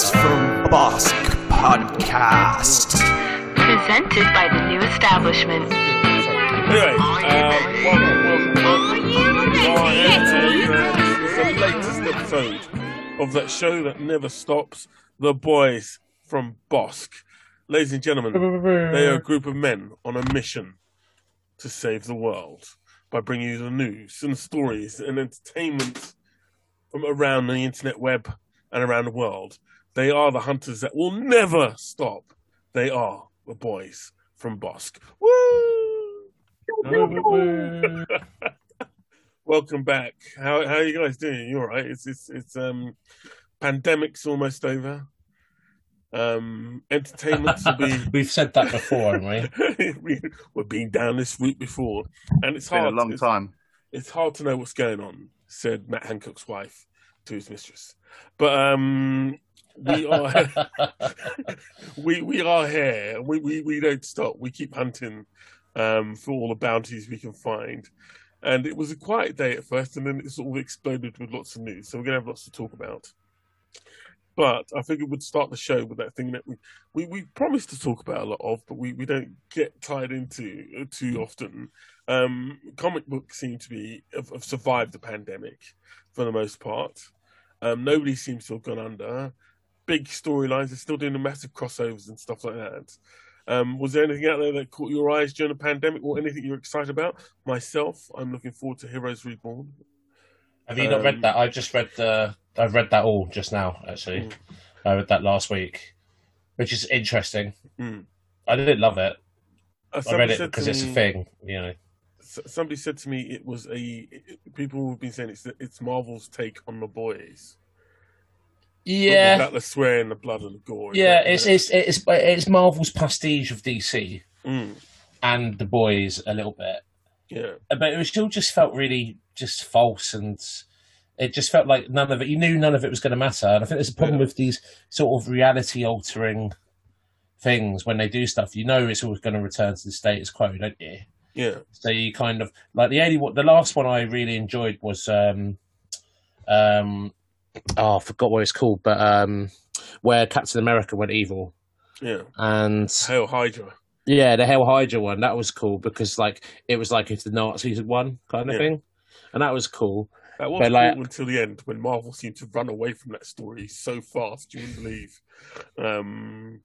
Boys from Bossk podcast. Presented by the new establishment. Anyway, um, welcome, welcome, welcome. You are here the latest episode of that show that never stops. The boys from Bossk. Ladies and gentlemen, they are a group of men on a mission to save the world by bringing you the news and stories and entertainment from around the internet web and around the world. They are the hunters that will never stop. They are the boys from Bossk. Woo! Welcome back. How how are you guys doing? You all right? It's it's it's um pandemic's almost over. Um entertainments will be We've said that before, haven't we? we were being down this week before, and it's It's been a long it's, time. it's hard to know what's going on," said Matt Hancock's wife to his mistress. But um, we are we we are here. We, we we don't stop. We keep hunting um, for all the bounties we can find. And it was a quiet day at first, and then it sort of exploded with lots of news. So we're gonna have lots to talk about. But I figured we'd start the show with that thing that we, we, we promised to talk about a lot of, but we, we don't get tied into too often. Um, comic books seem to be have, have survived the pandemic for the most part. Um, nobody seems to have gone under. Big storylines. They're still doing the massive crossovers and stuff like that. Um, was there anything out there that caught your eyes during the pandemic, or anything you're excited about? Myself, I'm looking forward to Heroes Reborn. Have you not Um, read that? I just read the. I've read that all just now. Actually, Mm. I read that last week, which is interesting. Mm. I didn't love it. Uh, I read it because it's a me- thing, you know. Somebody said to me it was a. People have been saying it's it's Marvel's take on the boys. Yeah, without the swearing, the blood, and the gore. yeah. It's it's it's it's Marvel's pastiche of DC Mm, and the boys a little bit, yeah, but it still just felt really just false and. It just felt like none of it. You knew none of it was going to matter, and I think there's a problem Yeah. with these sort of reality altering things when they do stuff. You know, it's always going to return to the status quo, don't you? yeah. So you kind of like the only one, the last one I really enjoyed was um um oh I forgot what it's called, but um where Captain America went evil Yeah, and Hail Hydra. yeah, the Hell Hydra one that was cool because like it was like if the Nazis had won kind of Yeah. thing, and that was cool. That was But, cool like- until the end when Marvel seemed to run away from that story so fast. You wouldn't believe. Um,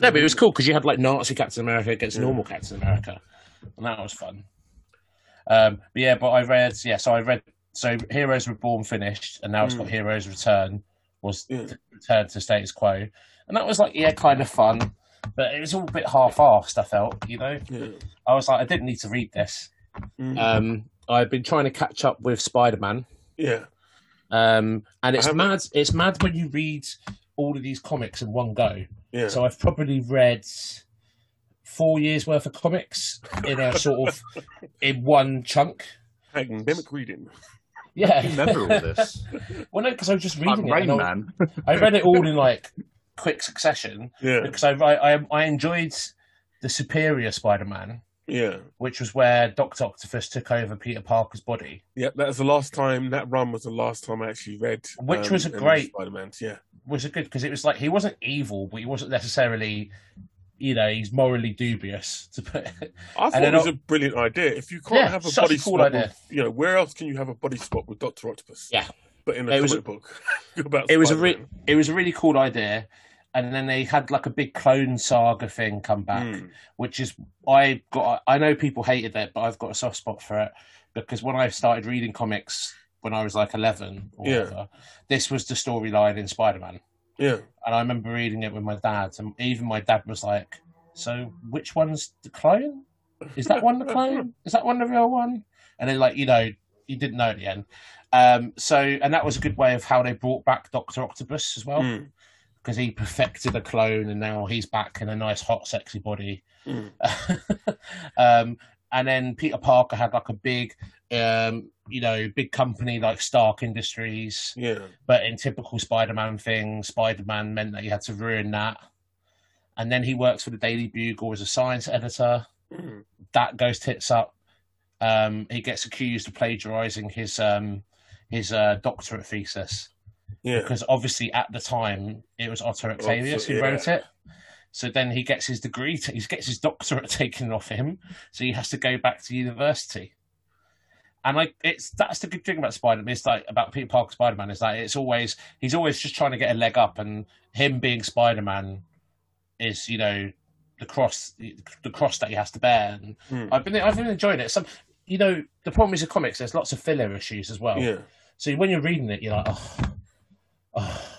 No, but it was cool because you had like Nazi Captain America against Yeah. normal Captain America, and that was fun. Um, but yeah, but I read yeah, so I read so Heroes Reborn finished, and now it's got Mm. Heroes Return was Yeah. to to status quo, and that was like yeah, kind of fun, but it was all a bit half-assed. I felt, you know, Yeah. I was like, I didn't need to read this. Mm, Um, I've been trying to catch up with Spider Man, yeah. um, and it's mad. It's mad when you read all of these comics in one go. Yeah. So I've probably read four years worth of comics in a sort of in one chunk. Pandemic reading. Yeah, Remember all this? well, no, because I was just like reading it. Rain and I, Man. I read it all in like quick succession Yeah. because I I, I enjoyed the Superior Spider-Man, Yeah. which was where Doctor Octopus took over Peter Parker's body, Yeah. That was the last time. That run was the last time I actually read. Which was a great- Spider-Man. Yeah. was a good because it was like he wasn't evil, but he wasn't necessarily, you know, he's morally dubious to put. I thought it was al- a brilliant idea. If you can't Yeah, have a such a body cool swap, with, you know, where else can you have a body swap with Doctor Octopus? Yeah. But in a It was comic book about It was a re- it was a really cool idea, and then they had like a big clone saga thing come back, Mm. which is I got. I know people hated that, but I've got a soft spot for it because when I started reading comics when I was like eleven or Yeah. whatever, this was the storyline in Spider Man, Yeah. and I remember reading it with my dad, and even my dad was like, "So which one's the clone? Is that one the clone? Is that one the real one?" And then like you know, you didn't know at the end. Um, so, and that was a good way of how they brought back Doctor Octopus as well Mm. because he perfected a clone and now he's back in a nice, hot, sexy body. Mm. um, and then Peter Parker had like a big, um, you know, big company like Stark Industries, Yeah. but in typical Spider-Man thing, Spider-Man meant that he had to ruin that. And then he works for the Daily Bugle as a science editor. Mm. That goes tits up. Um, he gets accused of plagiarizing his um, his uh, doctorate thesis, Yeah. because obviously at the time it was Otto Octavius who yeah. wrote it. So then he gets his degree, he gets his doctorate taken off him, so he has to go back to university. And like it's that's the good thing about Spider Man. It's like about Peter Parker Spider Man is like it's always he's always just trying to get a leg up, and him being Spider Man is you know the cross the cross that he has to bear. And Hmm. I've been I've been enjoying it. Some you know the problem is with comics. There's lots of filler issues as well. Yeah. So when you're reading it, you're like, oh, oh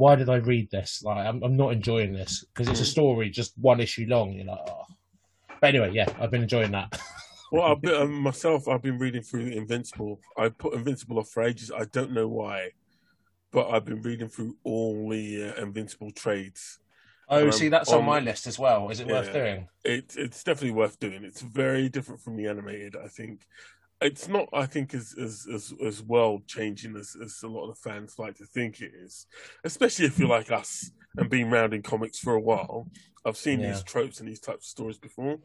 why did I read this? Like, I'm, I'm not enjoying this because it's a story just one issue long. You're like, oh. But anyway, yeah, I've been enjoying that. Well, I've been, um, myself, I've been reading through Invincible. I put Invincible off for ages. I don't know why, but I've been reading through all the uh, Invincible trades. Oh, Um, see, that's on on- my list as well. Is it worth doing? It, it's definitely worth doing. It's very different from the animated. I think it's not. I think as as as, as world changing as, as a lot of the fans like to think it is. Especially if you're like us and been around in comics for a while. I've seen Yeah. these tropes and these types of stories before,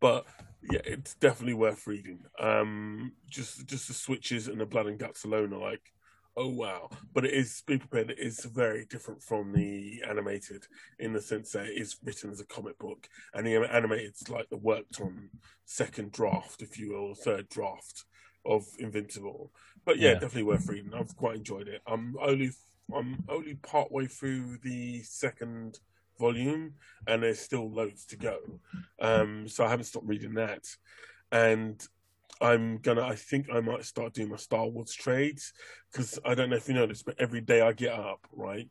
but yeah, it's definitely worth reading. Um, just just the switches and the blood and guts alone are like, oh wow! But it is be prepared. It is very different from the animated in the sense that it is written as a comic book, and the animated's like the worked on second draft, if you will, third draft of Invincible. But yeah, Yeah. definitely worth reading. I've quite enjoyed it. I'm only I'm only part way through the second volume, and there's still loads to go. Um, so I haven't stopped reading that, and I'm gonna. I think I might start doing my Star Wars trades because I don't know if you know this, but every day I get up, right,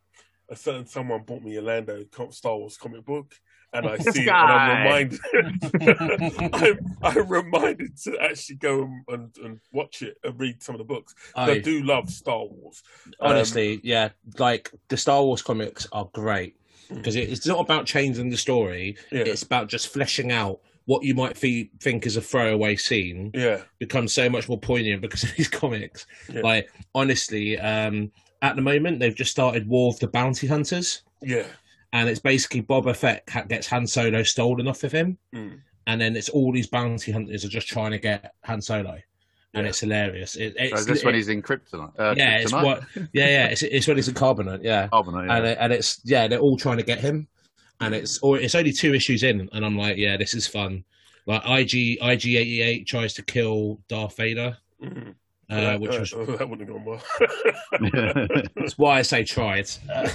a certain someone bought me a Lando Star Wars comic book. And I This see it, and I'm reminded. I'm, I'm reminded to actually go and, and, and watch it and read some of the books. I, I, do love Star Wars. Um, honestly, yeah, like the Star Wars comics are great because it's not about changing the story. Yeah, It's about just fleshing out what you might fe- think is a throwaway scene yeah, becomes so much more poignant because of these comics. Yeah. Like honestly, um, at the moment they've just started War of the Bounty Hunters, yeah. and it's basically Boba Fett gets Han Solo stolen off of him, Mm. and then it's all these bounty hunters are just trying to get Han Solo, and Yeah. it's hilarious. It, it's is this when he's in Kryptonite? Uh, yeah, it's Kryptonite? what yeah yeah it's, it's when he's in Carbonite yeah. Carbonite, yeah. And, it, and it's yeah they're all trying to get him, and it's or it's only two issues in, and I'm like yeah this is fun. Like IG IG88 tries to kill Darth Vader, Mm. uh, that, which that- was that wouldn't have gone well. that's why I say tried. Uh,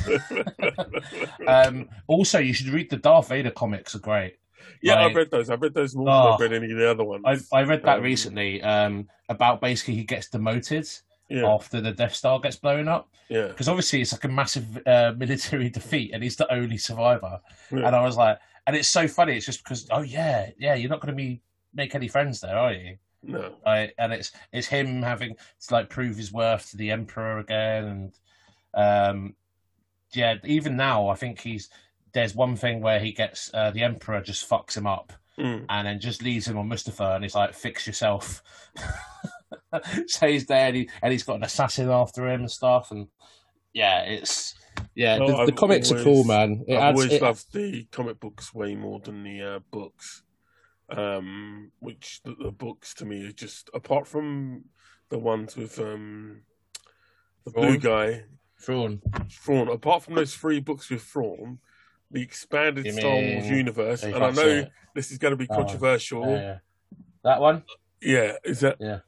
um, also, you should read the Darth Vader comics; are great. yeah, Like- I've read those. I've read those more Oh. than I've read any of the other ones. I, I read that Um, recently um, about basically he gets demoted yeah, after the Death Star gets blown up yeah, because obviously it's like a massive uh, military defeat and he's the only survivor. yeah. And I was like, and it's so funny. It's just because oh yeah, yeah, you're not going to be make any friends there, are you? no? And it's it's him having to like prove his worth to the Emperor again, and um, yeah, even now I think he's there's one thing where he gets uh, the Emperor just fucks him up Mm. and then just leaves him on Mustafar, and he's like, "Fix yourself." so he's there, and, he, and he's got an assassin after him and stuff, and yeah, it's yeah, No, the, the comics are cool, man. It I've adds, always it- loved the comic books way more than the uh, books. Um, which the, the books to me are just apart from the ones with um the blue guy Thrawn. Thrawn. Apart from those three books with Thrawn, the expanded Star Wars universe, and I know it. this is going to be Oh, controversial. Yeah, yeah. That one, Yeah, is that? Yeah.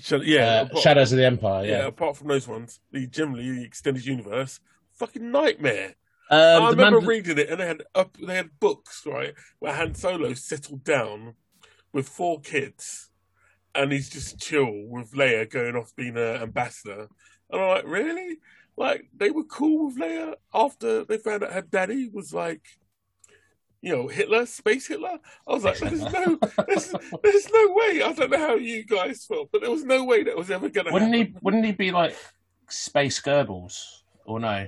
Shall- yeah. uh, apart- Shadows of the Empire. yeah. Yeah, Apart from those ones, the generally the extended universe, fucking nightmare. um, I remember Mand- reading it, and they had up, they had books right where Han Solo settled down with four kids, and he's just chill with Leia going off being an ambassador. And I'm like, really? Like they were cool with Leia after they found out her daddy was like, you know, Hitler, space Hitler. I was like, there's no, there's, there's no way. I don't know how you guys felt, but there was no way that was ever going to wouldn't happen. he? Wouldn't he be like Space Goebbels? Or no?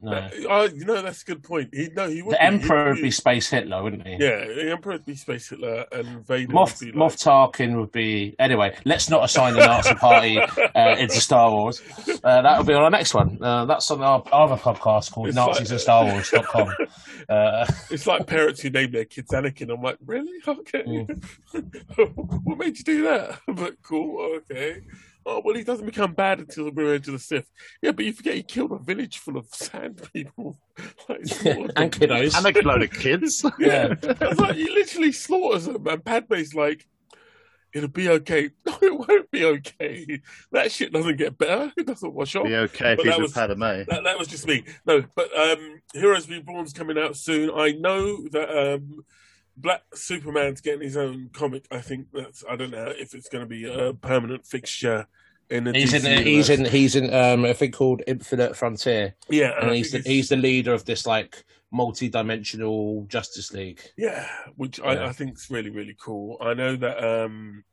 No. Uh, you know, that's a good point. He no, he would the be. Emperor would be Space Hitler, wouldn't he? Yeah, the Emperor would be Space Hitler and Vader Moff, would be Moff Tarkin would be. Anyway, let's not assign the Nazi Party uh, into Star Wars. Uh, that'll be on our next one. Uh, that's on our other podcast called It's Nazis like- and Star Wars.com. Uh, It's like parents who name their kids Anakin. I'm like, really? Okay. Mm. what made you do that? But cool. Okay. Oh well, he doesn't become bad until the Revenge of the Sith. Yeah, but you forget he killed a village full of sand people, like, slaughtered and kiddos. And a load of kids. Yeah, I was like, he literally slaughters them, and Padme's like, "It'll be okay." No, it won't be okay. That shit doesn't get better. It doesn't wash off. Be okay if he's that with was- Padme. That, that was just me. No, but um, Heroes Reborn's coming out soon. I know that um, Black Superman's getting his own comic. I think that's. I don't know if it's going to be a permanent fixture in the. He's in, DC he's in, he's in um, a thing called Infinite Frontier, Yeah, and I he's the, he's the leader of this like multi-dimensional Justice League. Yeah, which I, Yeah. I think is really really cool. I know that um,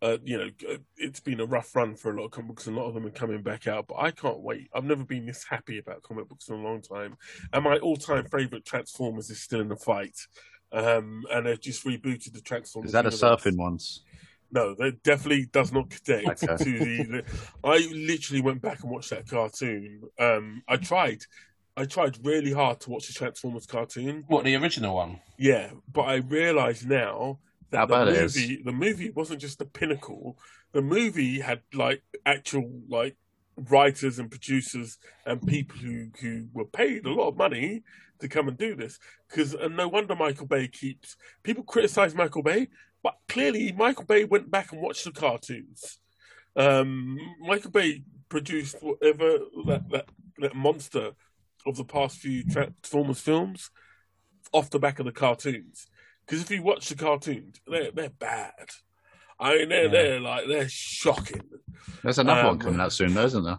uh, you know it's been a rough run for a lot of comic books, and a lot of them are coming back out. But I can't wait. I've never been this happy about comic books in a long time. And my all-time favorite Transformers is still in the fight. Um, and they've just rebooted the Transformers. Is that a surfing ones? No, that definitely does not connect Okay. to the, the. I literally went back and watched that cartoon. Um, I tried, I tried really hard to watch the Transformers cartoon. What the original one? Yeah, but I realise now that How the bad it is. movie, the movie wasn't just the pinnacle. The movie had like actual like writers and producers and people who who were paid a lot of money to come and do this. Because and no wonder Michael Bay keeps people criticize Michael Bay, but clearly Michael Bay went back and watched the cartoons. Um, Michael Bay produced whatever that, that that monster of the past few Transformers films off the back of the cartoons. Because if you watch the cartoons, they're they're bad. I mean, they're Yeah. they're like they're shocking. There's another Um, one coming out soon, though, isn't there?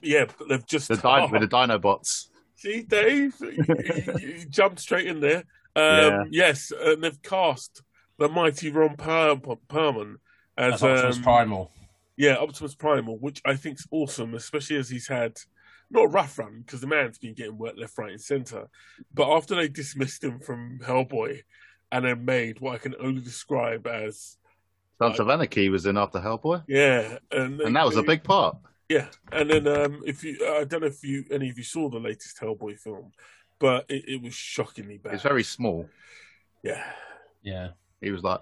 Yeah, but they've just The Dino, with the Dinobots. See, Dave, you- you jumped straight in there. Um, Yeah. Yes, and they've cast the mighty Ron Per- Perlman as That's Optimus um, Primal. yeah Optimus Primal, which I think's awesome, especially as he's had not a rough run because the man's been getting work left, right, and centre. But after they dismissed him from Hellboy and then made what I can only describe as Sons of Anarchy was in after Hellboy, yeah, and, and that was a big part. Yeah, and then um, if you, I don't know if you any of you saw the latest Hellboy film, but it, it was shockingly bad. It's very small. yeah. Yeah, He was like,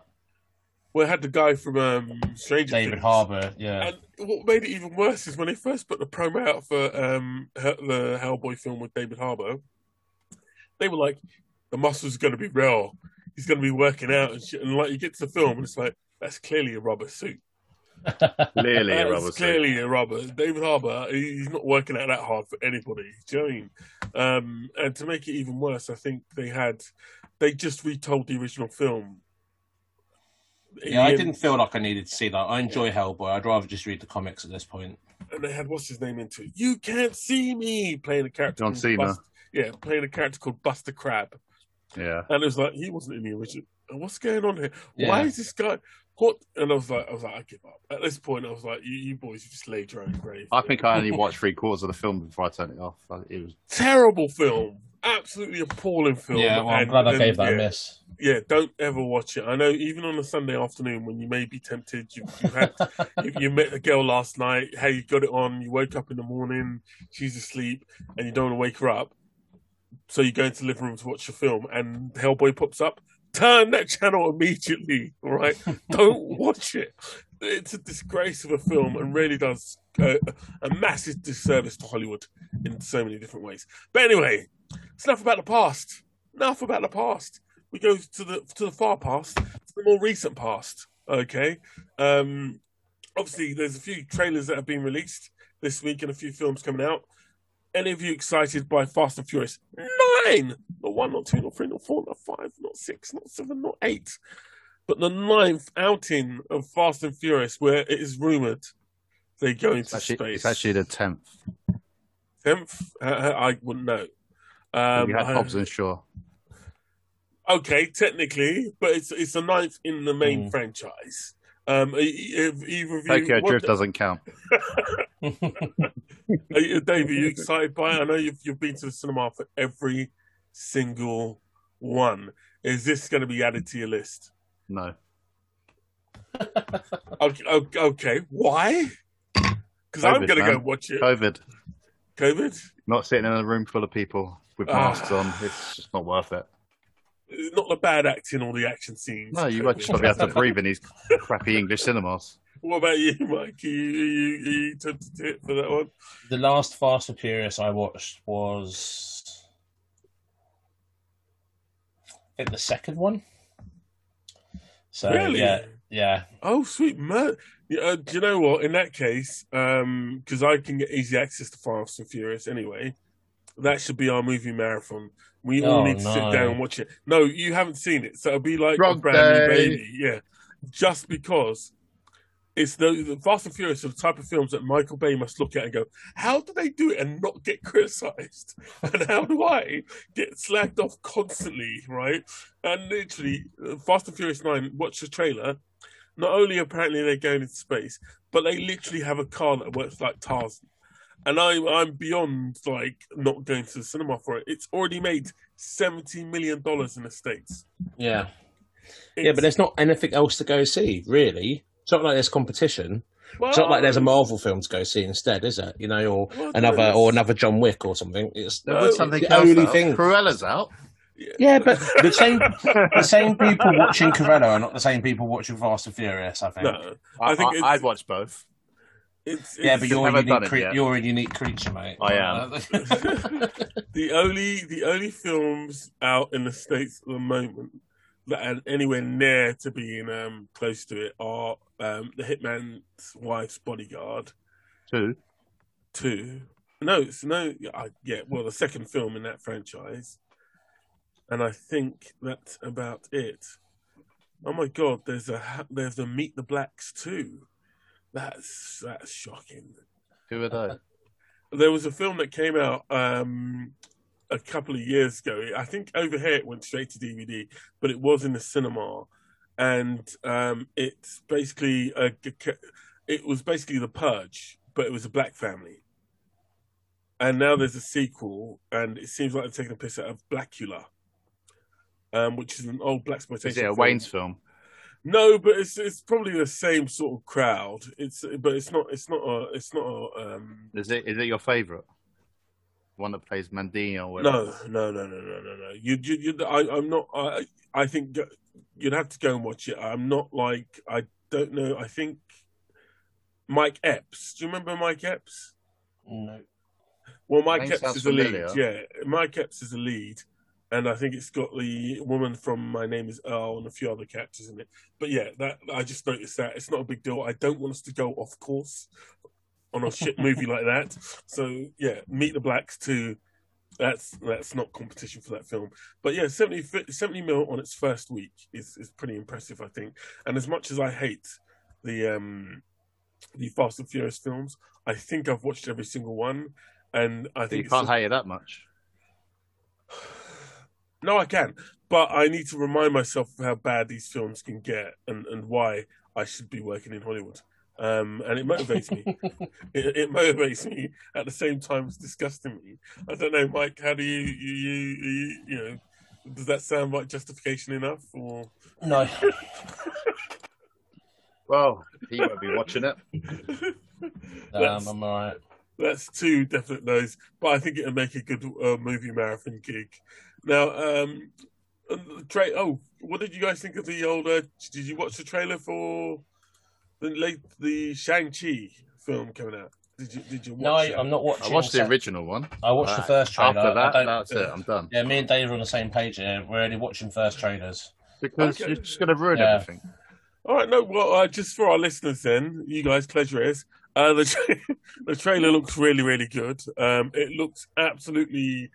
Well, it had the guy from um, Stranger David Things. Harbour. Yeah, And what made it even worse is when they first put the promo out for um, the Hellboy film with David Harbour, they were like, the muscles are going to be real. He's going to be working out and shit. And like, you get to the film and it's like, that's clearly a rubber suit. clearly a rubber suit. clearly a rubber. David Harbour, he's not working out that hard for anybody. Do you know what I mean? Um, and to make it even worse, I think they had, they just retold the original film. Yeah. I didn't feel like I needed to see that. I enjoy Hellboy. I'd rather just read the comics at this point. and they had what's his name into it. You can't see me playing a character. John called Cena. Bust- yeah, playing a character called Buster Crab, Yeah. and it was like he wasn't in the original. Uh, what's going on here? Yeah. Why is this guy? What? And I was like, I was like, I give up. At this point, I was like, you, you boys you just laid your own grave. I think I only watched three quarters of the film before I turned it off. It was terrible film, absolutely appalling film. yeah, well, I'm And- glad I and, gave that yeah, a miss. Yeah, don't ever watch it. I know, even on a Sunday afternoon when you may be tempted, you, you had you, you met a girl last night. Hey, you got it on. You woke up in the morning. She's asleep, and you don't want to wake her up. So you go into the living room to watch the film, and Hellboy pops up. Turn that channel immediately. All right, don't watch it. It's a disgrace of a film, and really does uh, a massive disservice to Hollywood in so many different ways. But anyway, it's enough about the past. Enough about the past. We go to the to the far past, to the more recent past. Okay. Um, obviously, there's a few trailers that have been released this week and a few films coming out. Any of you excited by Fast and Furious? Nine! Not one, not two, not three, not four, not five, not six, not seven, not eight. But the ninth outing of Fast and Furious, where it is rumored they go into actually, space. it's actually the tenth. tenth. Uh, I wouldn't know. Um, we had I- Hobbs and Shaw. Okay, technically, but it's it's the ninth in the main Mm. franchise. Um, if either of you, Tokyo what- Drift doesn't count. Are you, Dave, are you excited by it? I know you've you've been to the cinema for every single one. Is this going to be added to your list? No. Okay, okay, okay. why? Because I'm going to go watch it. COVID. COVID, Not sitting in a room full of people with Ah. masks on. It's just not worth it. not the bad acting or the action scenes. No, you might just not be able to breathe in these crappy English cinemas. What about you, Mike? Are you, are you, are you tempted to hit for that one? The last Fast and Furious I watched was, I think, the second one. So Really? yeah, yeah, Oh, sweet man. Yeah, uh, do you know what? In that case, because I can get easy access to Fast and Furious anyway, that should be our movie marathon. We all Oh, need to sit down and watch it. No, you haven't seen it, so it'll be like a Drug brand new baby. Yeah, just because it's the, the Fast and Furious are the type of films that Michael Bay must look at and go, "How do they do it and not get criticised? And how do I get slagged off constantly?" Right? And literally, uh, Fast and Furious Nine. Watch the trailer. Not only apparently they're going into space, but they literally have a car that works like Tarzan. And I'm I'm beyond like not going to the cinema for it. It's already made seventy million dollars in the states. yeah, yeah. But there's not anything else to go see, really. It's not like there's competition. well, It's not like there's a Marvel film to go see instead, is it? You know, or well, another no, or another John Wick or something. It's There No, was something the only out. thing- Cruella's out. yeah, but the same the same people watching Cruella are not the same people watching Fast and Furious. I think. No, I, I think I, it's- I'd watch both. It's, Yeah, it's- but you're a unique. it Cre- you're a unique creature, mate. I am. the only the only films out in the states at the moment that are anywhere near to being um, close to it are um, the Hitman's Wife's Bodyguard Two. two. No, it's no. yeah, I, yeah, well, the second film in that franchise, and I think that's about it. Oh my God! There's a there's a Meet the Blacks too. That's that's shocking. Who are they? There was a film that came out um, a couple of years ago. I think over here it went straight to DVD, but it was in the cinema, and um, it's basically a, it was basically the Purge, but it was a black family. And now there's a sequel, and it seems like they're taking a piss out of Blackula, um, which is an old black exploitation. Is it a film. Wayans film? No, but it's it's probably the same sort of crowd. It's but it's not it's not a it's not a um, Is it? Is it your favourite? One that plays Mandingo or whatever? No, no, no, no, no, no, no. You, you, you I, I'm not. I, I think you'd have to go and watch it. I'm not like I don't know. I think Mike Epps. Do you remember Mike Epps? No. Well, Mike Epps sounds is the lead. Yeah, Mike Epps is the lead, and I think it's got the woman from My Name Is Earl and a few other characters in it. But yeah, that I just noticed that it's not a big deal. I don't want us to go off course on a shit movie like that. So yeah, Meet the Blacks too. That's that's not competition for that film. But yeah, 70, 70 mil on its first week is is pretty impressive, I think. And as much as I hate the um the Fast and Furious films, I think I've watched every single one, and I think it's can't a- hate it that much. No, I can, but I need to remind myself of how bad these films can get and, and why I should be working in Hollywood. Um, and it motivates me. it, it motivates me at the same time it's disgusting me. I don't know, Mike. How do you you you, you, you know? Does that sound like justification enough? Or No. Well, he won't be watching it. Um, that's, I'm alright. that's two definite no's, but I think it'll make a good uh, movie marathon gig. Now, um, tra- oh, what did you guys think of the old? Uh, did you watch the trailer for the late the Shang Chi film coming out? Did you did you watch No, it? I'm not watching. I watched the sec- original one. I watched the first trailer. After that, that's it. I'm done. Yeah, me and Dave are on the same page here. We're only watching first trailers. Because Okay. you're just going to ruin Yeah. everything. All right, no, well, uh, just for our listeners, then you guys, pleasure is uh, the tra- the trailer looks really, really good. Um, it looks absolutely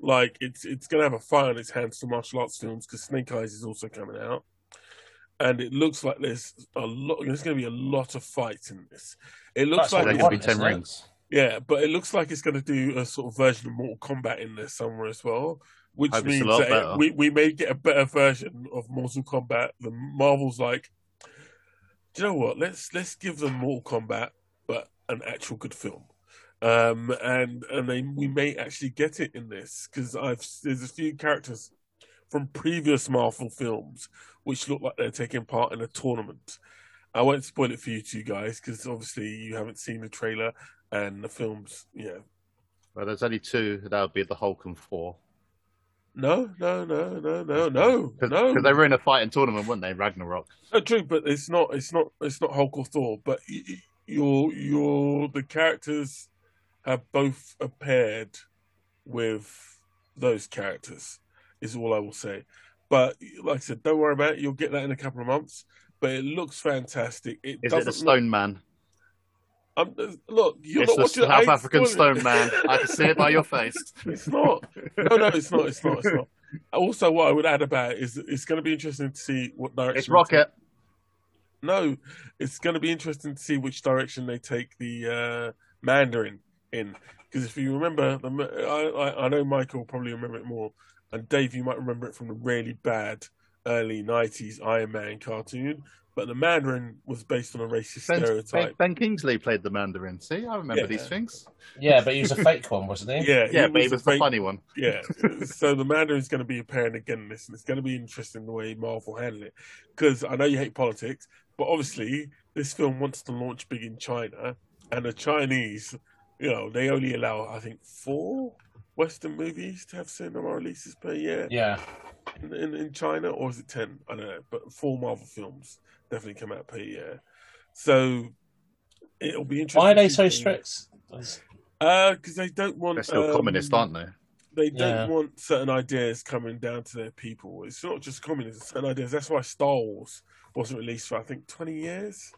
like it's it's going to have a fire on its hands for martial arts films because Snake Eyes is also coming out, and it looks like there's a lot. There's going to be a lot of fights in this. It looks That's like it's- could be 10 rings. yeah, but it looks like it's going to do a sort of version of Mortal Kombat in there somewhere as well, which Hope means that it- we, we may get a better version of Mortal Kombat. The Marvel's like, do you know what? Let's let's give them Mortal Kombat, but an actual good film. Um, and and they we may actually get it in this because I've there's a few characters from previous Marvel films which look like they're taking part in a tournament. I won't spoil it for you two guys because obviously you haven't seen the trailer and the films. Know, Well, there's only two. That would be the Hulk and four. No, no, no, no, no, no, Because no. they were in a fighting tournament, weren't they? Ragnarok. No, true, but it's not. It's not. It's not Hulk or Thor. But y- y- your your the characters have both appeared with those characters. Is all I will say. But like I said, don't worry about it. You'll get that in a couple of months. But it looks fantastic. It Is it the look- Stone Man? Um, look, you're It's not the watching South African. Stone Man. I can see it by your face. It's not. No, no, it's not. It's not. It's not. Also, what I would add about it is it's going to be interesting to see what direction. It's Rocket. No, it's going to be interesting to see which direction they take the uh, Mandarin in. Because if you remember, the, I, I, I know Michael will probably remember it more, and Dave, you might remember it from the really bad early '90s Iron Man cartoon. But the Mandarin was based on a racist Ben, ben, stereotype. ben Kingsley played the Mandarin. See, I remember Yeah. these things. Yeah, but he was a fake one, wasn't he? Yeah, Yeah, but he a was the funny one. Yeah, so the Mandarin's going to be appearing again in this, and it's going to be interesting the way Marvel handle it. Because I know you hate politics, but obviously this film wants to launch big in China, and the Chinese, you know, they only allow I think four Western movies to have cinema releases per year Yeah. in, in, in China, or is it ten? I don't know, but four Marvel films definitely come out per year. So it'll be interesting. Why are they to so see- strict? Uh, because they don't want. They're still um, communist, aren't they? they don't Yeah. want certain ideas coming down to their people. It's not just communism, it's certain ideas. That's why Star Wars wasn't released for I think twenty years.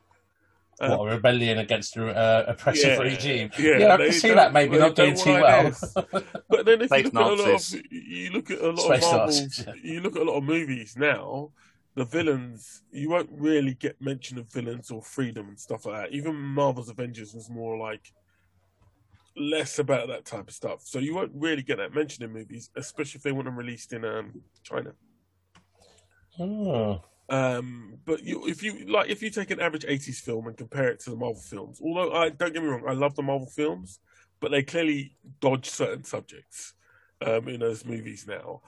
Uh, What, a rebellion against a uh, oppressive Yeah, regime? yeah, Yeah, I can see that maybe not doing too well. But then if you look at a lot of you look at a lot Space of Marvel, Nazis, yeah. you look at a lot of movies now. The villains, you won't really get mention of villains or freedom and stuff like that. Even Marvel's Avengers was more like less about that type of stuff. So you won't really get that mentioned in movies, especially if they want them released in um, China. Oh. Um, but you, if you like, if you take an average '80s film and compare it to the Marvel films, although I don't get me wrong, I love the Marvel films, but they clearly dodge certain subjects um, in those movies now,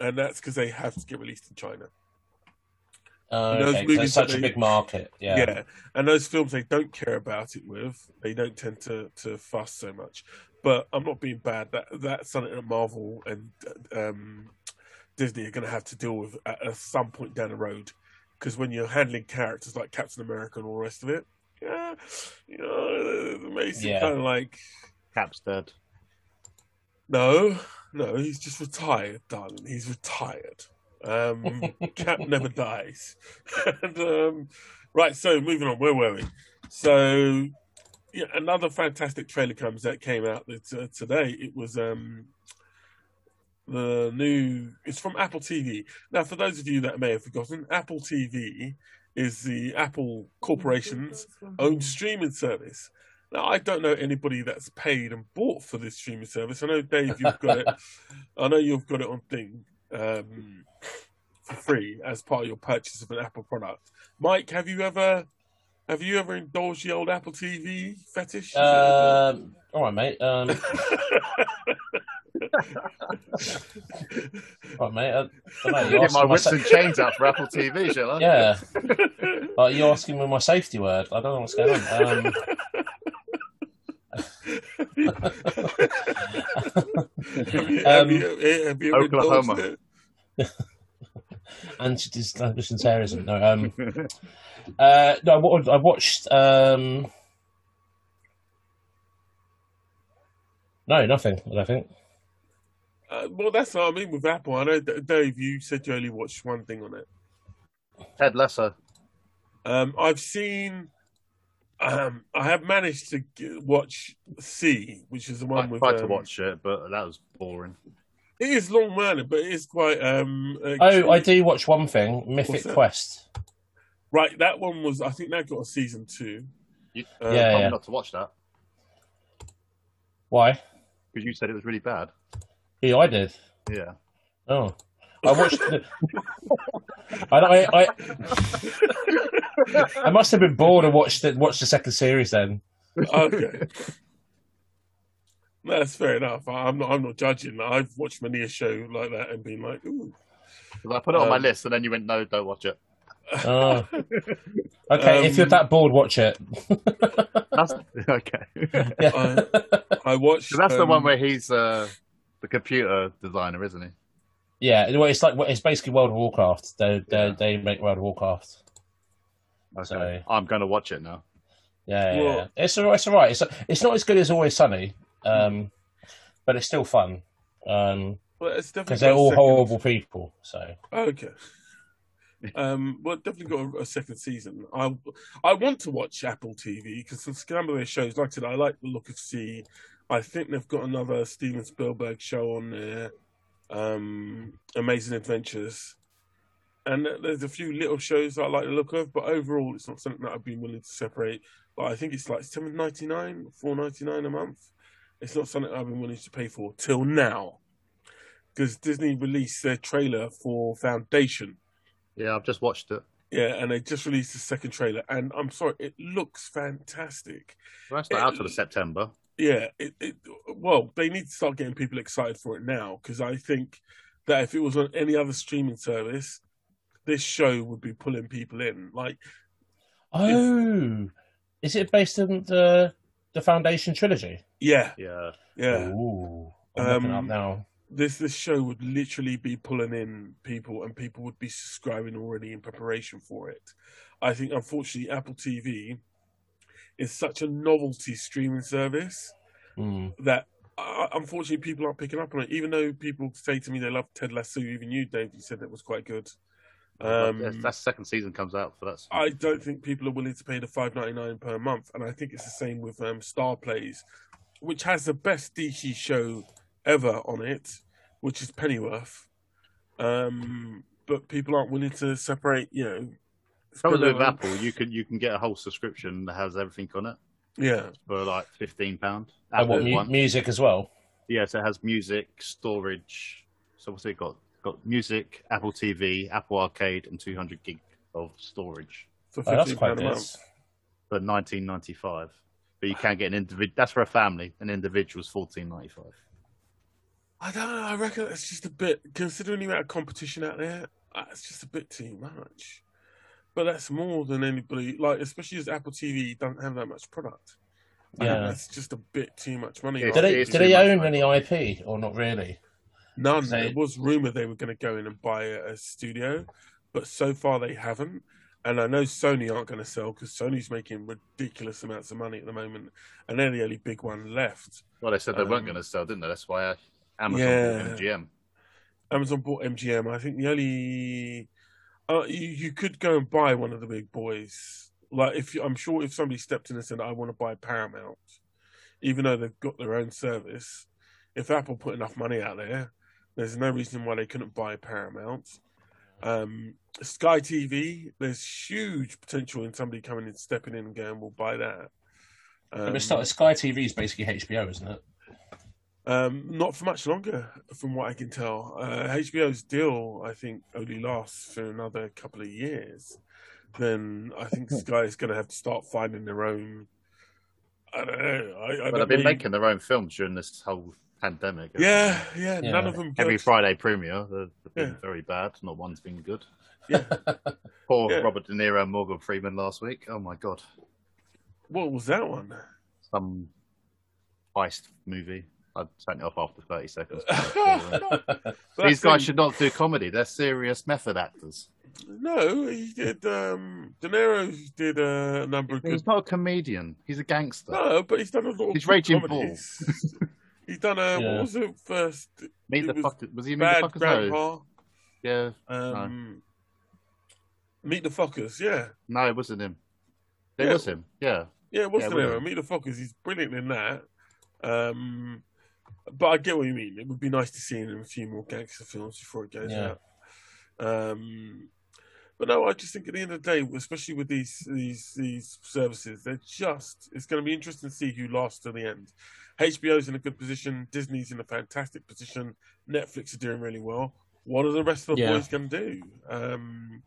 and that's because they have to get released in China. Oh, Those okay, movies it's such that a big market. Yeah. Yeah. and those films they don't care about it with, they don't tend to to fuss so much. But I'm not being bad. That that's something that Marvel and um, Disney are going to have to deal with at, at some point down the road. Because when you're handling characters like Captain America and all the rest of it, yeah, you know, it makes it Yeah. kind of like Cap's dead. no, no, he's just retired, darling. He's retired. Um, Cap never dies. and, um, right, so moving on. Where were we? So, yeah, another fantastic trailer comes that came out that, uh, today. It was um, the new. It's from Apple TV. Now, for those of you that may have forgotten, Apple TV is the Apple Corporation's own streaming service. Now, I don't know anybody that's paid and bought for this streaming service. I know, Dave, you've got it. I know you've got it on thing um, for free as part of your purchase of an Apple product. Mike, have you ever have you ever indulged the old Apple TV fetish? Um, all right, mate. Um, right, mate. I, don't know, you're Get my asking my whips sa- and chains out for Apple TV, shall I? yeah. Like, you're asking me my safety word. I don't know what's going on. Um, have you, Um, have you, have you Oklahoma. anti-establishment terrorism. No. Um, uh, no. What I watched. Um, no, nothing. I don't think. Uh, well, that's what I mean with Apple. I know, that- Dave, you said you only watched one thing on it. Ted Lasso. Um, I've seen. Um, I have managed to g- watch See, which is the I one with. tried to um, watch it, but that was boring. It is long running, but it is quite. Um, Oh, I do watch one thing. Mythic? Quest. Right, that one was. I think that got a season two. You Uh, Yeah, told me yeah. not to watch that Why? because you said it was really bad. Yeah, I did. Yeah. Oh, I watched. The... I, I, I, I must have been bored and watched it. Watched the second series then. okay. That's fair enough. I- I'm not. I'm not judging. I've watched many a show like that and been like, "Ooh." 'Cause I put it on my Um, list, and then you went, "No, don't watch it." Oh. Okay, if you're Um, that bored, watch it. That's okay. Yeah. I, I watched. So that's the um, one where he's uh, the computer designer, isn't he? Yeah, well, it's like it's basically World of Warcraft. They they, Yeah. they make World of Warcraft. Okay. So- I'm going to watch it now. Yeah, yeah, yeah. it's all, it's all right. It's it's not as good as Always Sunny, um, but it's still fun because Well, it's definitely they're all second- horrible people. So Okay. Um, well, definitely got a, a second season. I I want to watch Apple TV because the some of their shows, like I said, I like the look of See. I think they've got another Steven Spielberg show on there, um, Amazing Adventures, and there's a few little shows that I like the look of. But overall, it's not something that I've been willing to separate. But I think it's like seven ninety nine, four ninety nine a month. It's not something I've been willing to pay for till now, because Disney released their trailer for Foundation. Yeah, I've just watched it. Yeah, and they just released the second trailer, and I'm sorry, it looks fantastic. Well, that's not out till the September. Yeah, it, it well, they need to start getting people excited for it now because I think that if it was on any other streaming service, this show would be pulling people in. Like, oh, is it based on the the Foundation trilogy? yeah, Yeah. yeah, Ooh, I'm looking up Um, now. this this show would literally be pulling in people, and people would be subscribing already in preparation for it. I think, unfortunately, Apple TV is such a novelty streaming service Mm. that uh, unfortunately people aren't picking up on it. Even though people say to me they love Ted Lasso, even you, Dave, you said that was quite good. Um, That's- that's second season comes out for that. I don't think people are willing to pay the five ninety nine per month, and I think it's the same with um, Starzplay, which has the best DC show ever on it, which is Pennyworth. Um, but people aren't willing to separate. You know, Probably spend with their- Apple, you can you can get a whole subscription that has everything on it Yeah, for like fifteen pound. And what mu- music as well? Yes, it has music, storage. So what's it got? Got music, Apple TV, Apple Arcade, and two hundred gig of storage for Oh, that's fifteen quite pound a month. for nineteen ninety five. But you can get an individual. That's for a family. An individual's fourteen ninety five. I don't know. I reckon it's just a bit, considering the amount of competition out there, uh, it's just a bit too much. But that's more than anybody, like, especially as Apple TV don't have that much product. I think Yeah. that's just a bit too much money. Yeah, on Do it. they it is do they own money. any IP or not really? None. They- It was rumored they were going to go in and buy a, a studio, but so far they haven't. And I know Sony aren't going to sell because Sony's making ridiculous amounts of money at the moment, and they're the only big one left. Well, they said they weren't Um, going to sell, didn't they? That's why uh, Amazon Yeah. bought MGM. Amazon bought MGM. I think the only uh, you, you could go and buy one of the big boys. Like if you, I'm sure if somebody stepped in and said I want to buy Paramount, even though they've got their own service, if Apple put enough money out there, there's no reason why they couldn't buy Paramount. Um, Sky TV, there's huge potential in somebody coming in, stepping in, and going, "We'll buy that." Um, but Sky TV is basically HBO, isn't it? Um, not for much longer, from what I can tell. Uh, HBO's deal, I think, only lasts for another couple of years. Then I think Sky is going to have to start finding their own. I don't know. I, I But don't they've been really- making their own films during this whole pandemic. haven't Yeah, yeah, Yeah. None of them. they? Every. Friday premiere, they've they've been Yeah. very bad. Not one's been good. Yeah. Poor Yeah. Robert De Niro and Morgan Freeman last week. Oh my god, What was that one? some heist movie. I'd turn it off after thirty seconds. But These guys the- should not do comedy. They're serious method actors. No, he did. Um, De Niro did a number of He's good. not a comedian. He's a gangster. No, but he's done a lot of He's good Raging Bull. comedies. he's done a. Yeah. What was it first? Meet It the was fuck. Was he Meet the Fuckers? No. Grandpa. Yeah. Um, Meet the Fuckers, yeah. No, it wasn't him. It Yeah. was him. Yeah. Yeah, it was Yeah, De Niro. Meet the Fuckers, he's brilliant in that. Um, but I get what you mean. It would be nice to see him in a few more gangster films before it goes Yeah. out. Um, but no, I just think at the end of the day, especially with these these these services, they're just it's going to be interesting to see who lasts to the end. HBO's in a good position, Disney's in a fantastic position, Netflix are doing really well. What are the rest of the Yeah. boys going to do? Um,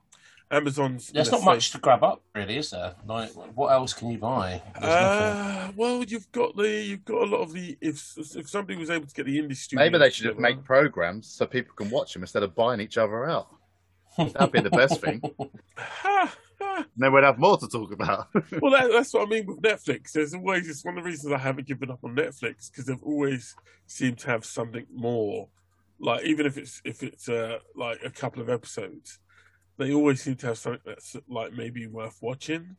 Amazon's There's not much to grab up, really, is there? Like, what else can you buy? There's. Uh, well, you've got the you've got a lot of the if if somebody was able to get the indie studio, Maybe they should just make programs so people can watch them instead of buying each other out. That'd be the best thing. Ha, ha. Then we'd have more to talk about. well, that, that's what I mean with Netflix. There's always it's one of the reasons I haven't given up on Netflix because they've always seemed to have something more Like even if it's if it's uh, like a couple of episodes, they always seem to have something that's like maybe worth watching.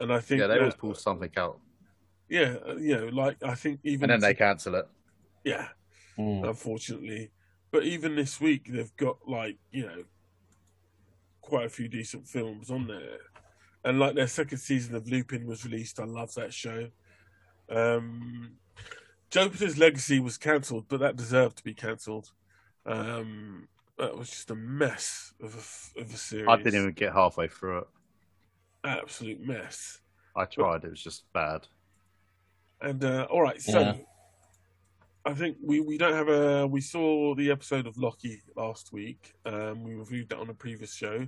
And I think Yeah, they that- always pull something out, yeah, uh, you know, like I think even and then they cancel it. yeah, Mm. unfortunately. But even this week, they've got like you know quite a few decent films on there, and like their second season of Lupin was released. I love that show. Um, Jupiter's Legacy was cancelled, but that deserved to be cancelled. Um, that was just a mess of a, of a series. I didn't even get halfway through it. absolute mess. I tried. It was just bad. And uh, all right, so Yeah. I think we, we don't have a. We saw the episode of Loki last week. Um, we reviewed that on a previous show.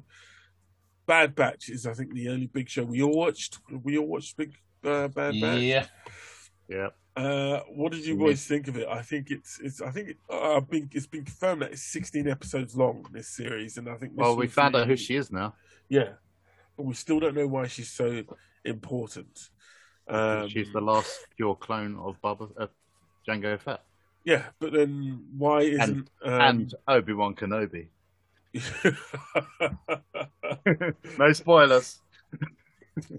Bad Batch is, I think, the only big show we all watched. We all watched Big uh, Bad Batch. Yeah. Yeah. Uh, what did you boys think of it? I think it's it's. I think it, uh, been, it's been confirmed that it's 16 episodes long. This series, and I think. Well, we found out who she is now. Yeah, but we still don't know why she's so important. Um, She's the last pure clone of Boba, uh, Jango Fett, Yeah, but then why isn't and, um, and Obi Wan Kenobi. No spoilers.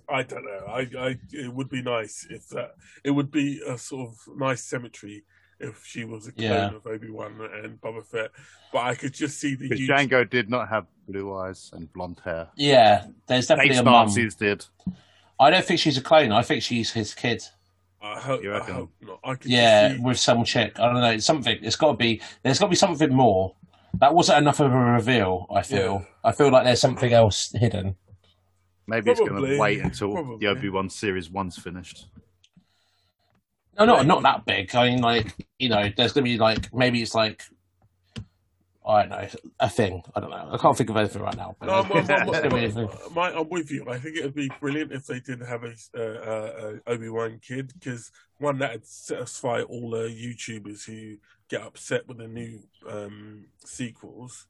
I don't know. I, I, it would be nice if that. It would be a sort of nice cemetery if she was a clone Yeah. of Obi Wan and Boba Fett. But I could just see the Because huge- Jango did not have blue eyes and blonde hair. Yeah. There's definitely Eight a mum. Nazis did. I don't think she's a clone. I think she's his kid. I hope, You I reckon? hope not. I could Yeah, see, with some chick. I don't know. It's something. It's got to be. There's got to be something more. That wasn't enough of a reveal. I feel. I feel like there's something else hidden. Maybe it's going to wait until probably. the Obi Wan series one's finished. No, not not that big. I mean, like you know, there's gonna be like maybe it's like I don't know a thing. I don't know. I can't think of anything right now. But No, I'm, I'm, I'm, there's gonna be I'm. I'm- I'm with you. I think it would be brilliant if they didn't have a, uh, uh, a Obi Wan kid because one that would satisfy all the YouTubers who get upset with the new um, sequels,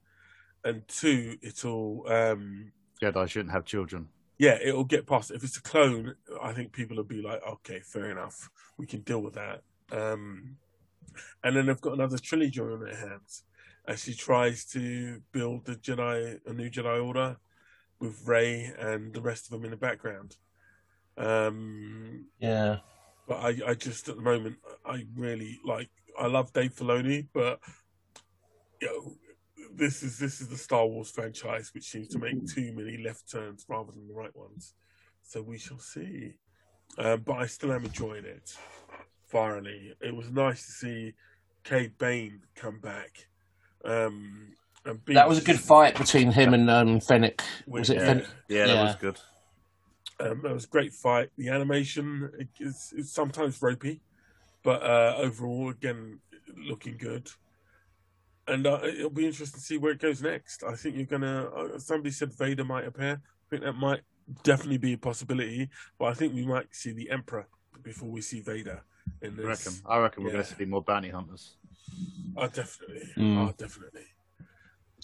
and two, it'll um, Jedi shouldn't have children. Yeah, it'll get past. If it's a clone, I think people will be like, okay, fair enough, we can deal with that. Um, and then they've got another trilogy on their hands as she tries to build the Jedi, a new Jedi Order, with Rey and the rest of them in the background. Um, Yeah, but I, I just at the moment, I really like. I love Dave Filoni, but this is this is the Star Wars franchise, which seems to make too many left turns rather than the right ones. So we shall see. Um, but I still am enjoying it Finally, It was nice to see Cad Bane come back. Um, and be- that was a good fight between him and um, Fennec. Was it Yeah. Fennec? Yeah, that Yeah. was good. Um, it was a great fight. The animation is, is sometimes ropey, but uh, overall, again, looking good. And uh, it'll be interesting to see where it goes next. I think you're gonna. Uh, somebody said Vader might appear. I think that might definitely be a possibility. But I think we might see the Emperor before we see Vader in this. I reckon. I reckon we're going to see more bounty hunters. Oh, definitely. Mm. Oh, definitely.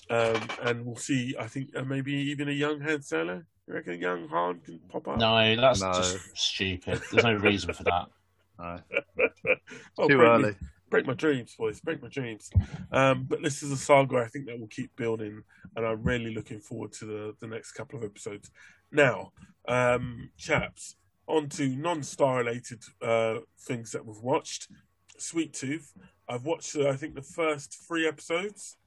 Um, and we'll see. I think uh, maybe even a young Han Solo. You reckon young Han can pop up? No, that's No. just stupid. There's no reason for that. No, Oh, too break me- early. Break my dreams, boys. Break my dreams. Um, but this is a saga I think that will keep building, and I'm really looking forward to the, the next couple of episodes. Now, um, chaps, on to non-star related uh, things that we've watched. Sweet Tooth. I've watched, uh, I think, the first three episodes,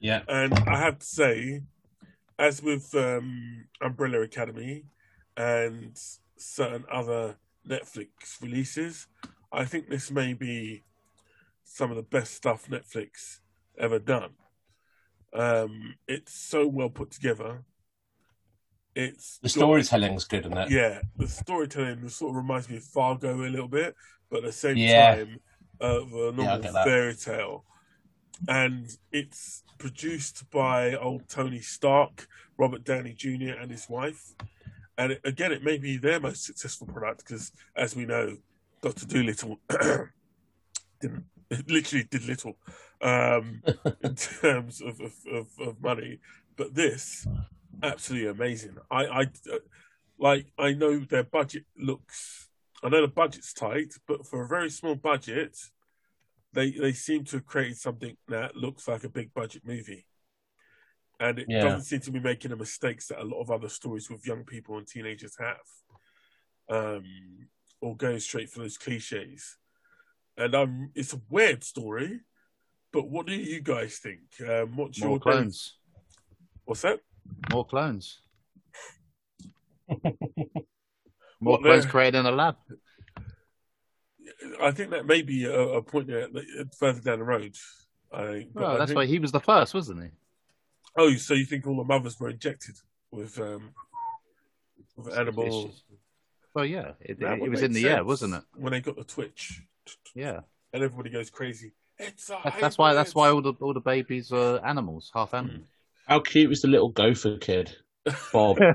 Yeah, and I have to say, as with um, Umbrella Academy and certain other Netflix releases, I think this may be some of the best stuff Netflix ever done. Um, it's so well put together. It's the got- storytelling's good in it. yeah, the storytelling sort of reminds me of Fargo a little bit, but at the same Yeah. time of a normal that. fairy tale. And it's produced by old Tony Stark, Robert Downey Jr., and his wife. And it, again, it may be their most successful product because, as we know, Doctor Doolittle didn't literally did little um, in terms of, of, of, of money, but this absolutely amazing. I, I uh, like I know their budget looks. I know the budget's tight, but for a very small budget, they they seem to have created something that looks like a big budget movie, and it Yeah. doesn't seem to be making the mistakes that a lot of other stories with young people and teenagers have, um, or going straight for those cliches. And um, it's a weird story, but what do you guys think? Um, what's More your clones. What's that? More clones. What, More clones they're- created in a lab. I think that may be a, a point there, further down the road. I think. Well, I that's think- why he was the first, wasn't he? Oh, so you think all the mothers were injected with um with animal? Well, yeah, it, That it was in the air, wasn't it? When they got the twitch, Yeah, and everybody goes crazy. It's a that's, that's why. That's why all the all the babies are animals, half hmm. animals. How cute was the little gopher kid, Bob?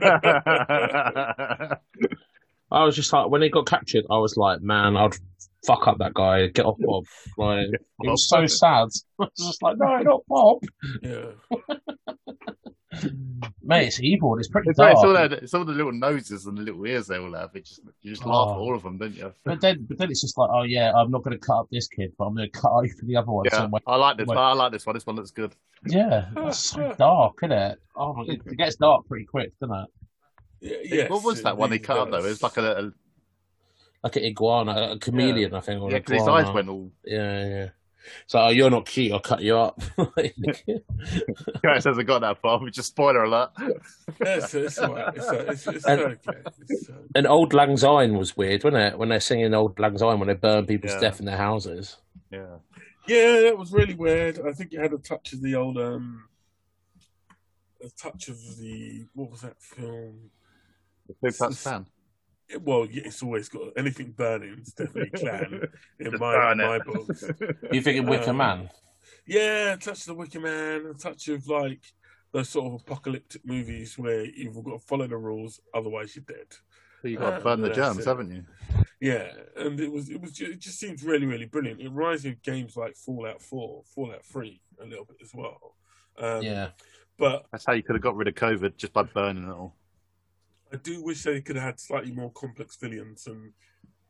I was just like, when he got captured, I was like, man, I'd fuck up that guy. Get off Bob. Like, it was so sad. I was just like, no, not Bob. Yeah, Mate, it's evil. It's pretty It's, like, dark. it's all that, some of the little noses and the little ears they all have. It just you just laugh oh. at Oh. all of them, don't you? But then, but then it's just like, oh yeah, I'm not going to cut up this kid, but I'm going to cut open the other one. Yeah, somewhere. I like this. Wait. I like this one. This one looks good. Yeah, it's so dark, isn't it? Oh my god, it gets dark pretty quick, doesn't it? yeah. Yes, what was that one they indeed cut up though? does. It was like a, a Like an iguana, a chameleon, I think. Or yeah, because his eyes went all. Yeah, yeah. So oh, you're not cute. I'll cut you up. Gareth hasn't got that far. We just spoiler alert. Yes, it's. It's, it's, it's And- okay. Uh, and Auld Lang Syne was weird, wasn't it? When they're singing Auld Lang Syne when they burn people's to Yeah. death in their houses. Yeah, yeah, that was really weird. I think it had a touch of the old um, a touch of the what was that film? the Ku Klux Klan. It- well, it's always got anything burning. It's definitely clan in Just my burn my it. books. You thinking Wicker Um, Man? Yeah, a touch of the Wicker Man, a touch of like those sort of apocalyptic movies where you've got to follow the rules, otherwise you're dead. So you got to burn the that's germs, it. haven't you? Yeah, and it was it was ju- it just seems really really brilliant. It reminds me of games like Fallout Four, Fallout Three, a little bit as well. Um, yeah. but That's how you could have got rid of COVID just by burning it all. I do wish they could have had slightly more complex villains and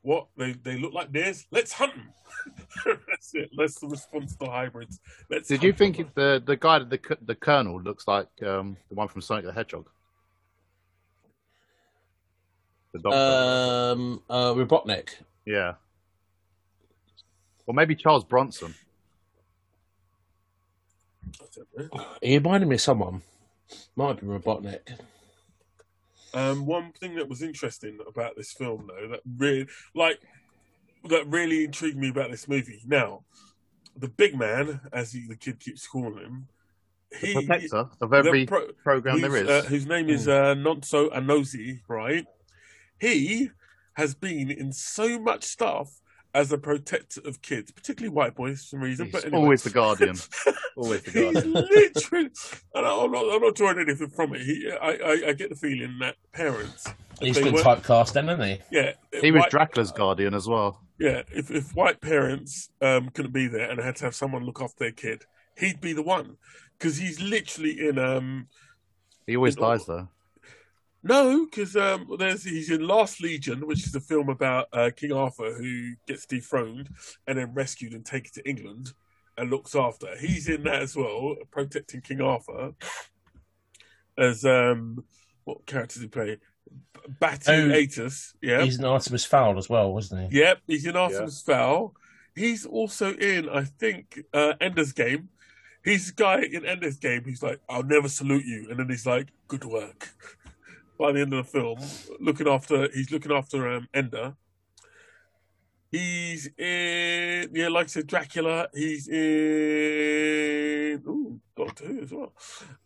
what they they look like this. Let's hunt them. That's it. Let's respond to the hybrids. Let's. Did you think them. it- the the guy the the colonel looks like um, the one from Sonic the Hedgehog? The doctor. Um, uh, Robotnik. yeah. Or maybe Charles Bronson. I don't know. He reminded me of someone. Might be Robotnik. Um, one thing that was interesting about this film, though, that really like that really intrigued me about this movie. Now, the big man, as he, the kid keeps calling him, The protector of every pro- program there whose, uh, whose name is uh, Nonso Anozie, right? He has been in so much stuff as a protector of kids, particularly white boys for some reason. He's but anyway. always the guardian. always the He's guardian. literally, and I'm not, I'm not drawing anything from it. He, I, I, I get the feeling that parents, He's They been were- typecast, then, hasn't he? yeah, He was white- Dracula's guardian as well. Yeah, if if white parents um, couldn't be there and had to have someone look after their kid, he'd be the one because he's literally in um He always You know- dies though. No because um there's he's in Last Legion, which is a film about uh, King Arthur who gets dethroned and then rescued and taken to England and looks after. He's in that as well, protecting King Arthur. As um, what character does he play? Batu Oh, Atus, yeah. He's an Artemis Fowl as well, wasn't he? Yep, he's in Artemis Fowl. He's also in, I think, uh, Ender's Game. He's the guy in Ender's Game. He's like, "I'll never salute you," and then he's like, "Good work." By the end of the film, looking after, he's looking after um, Ender. He's in, yeah, like I said, Dracula. He's in, ooh, Doctor Who as well.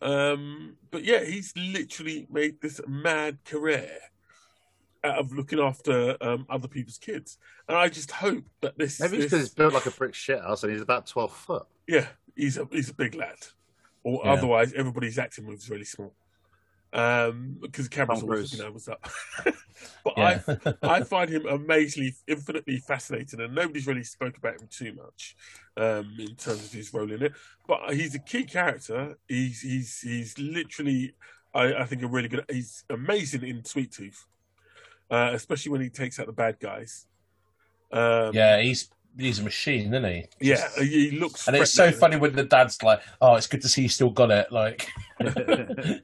Um, but yeah, he's literally made this mad career out of looking after um, other people's kids. And I just hope that this, Maybe because it's built like a brick shit house and he's about twelve foot. yeah, he's a he's a big lad. Or Yeah. otherwise, everybody's acting moves really small. Um, because the camera's Tom always Cruise. looking at what's up. but Yeah. I I find him amazingly, infinitely fascinating, and nobody's really spoke about him too much um, in terms of his role in it. But he's a key character. He's he's he's literally, I, I think, a really good. He's amazing in Sweet Tooth, uh, especially when he takes out the bad guys. Um, yeah, he's he's a machine, isn't he? Yeah, he looks. And it's so funny when the dad's like, "Oh, it's good to see you still got it." Like,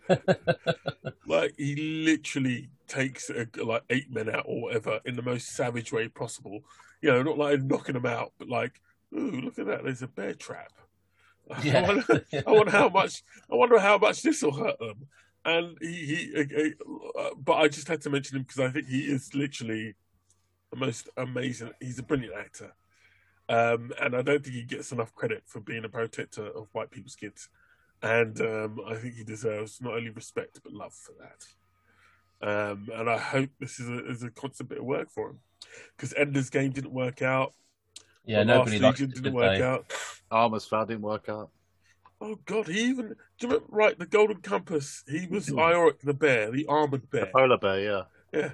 Like he literally takes uh, like eight men out or whatever in the most savage way possible. You know, not like knocking them out, but like, ooh, look at that! There's a bear trap. Yeah. I, wonder, I wonder how much. I wonder how much this will hurt them. And he, he uh, uh, but I just had to mention him because I think he is literally the most amazing. He's a brilliant actor, um, and I don't think he gets enough credit for being a protector of white people's kids. And um, I think he deserves not only respect but love for that. Um, and I hope this is a, is a constant bit of work for him because Ender's Game didn't work out. yeah, The nobody Last liked Legion it, didn't did work they? out. Armor's foul didn't work out. Oh God, he even do you remember right the Golden Compass? He was Iorek the bear, the armored bear. the Polar bear, yeah. Yeah.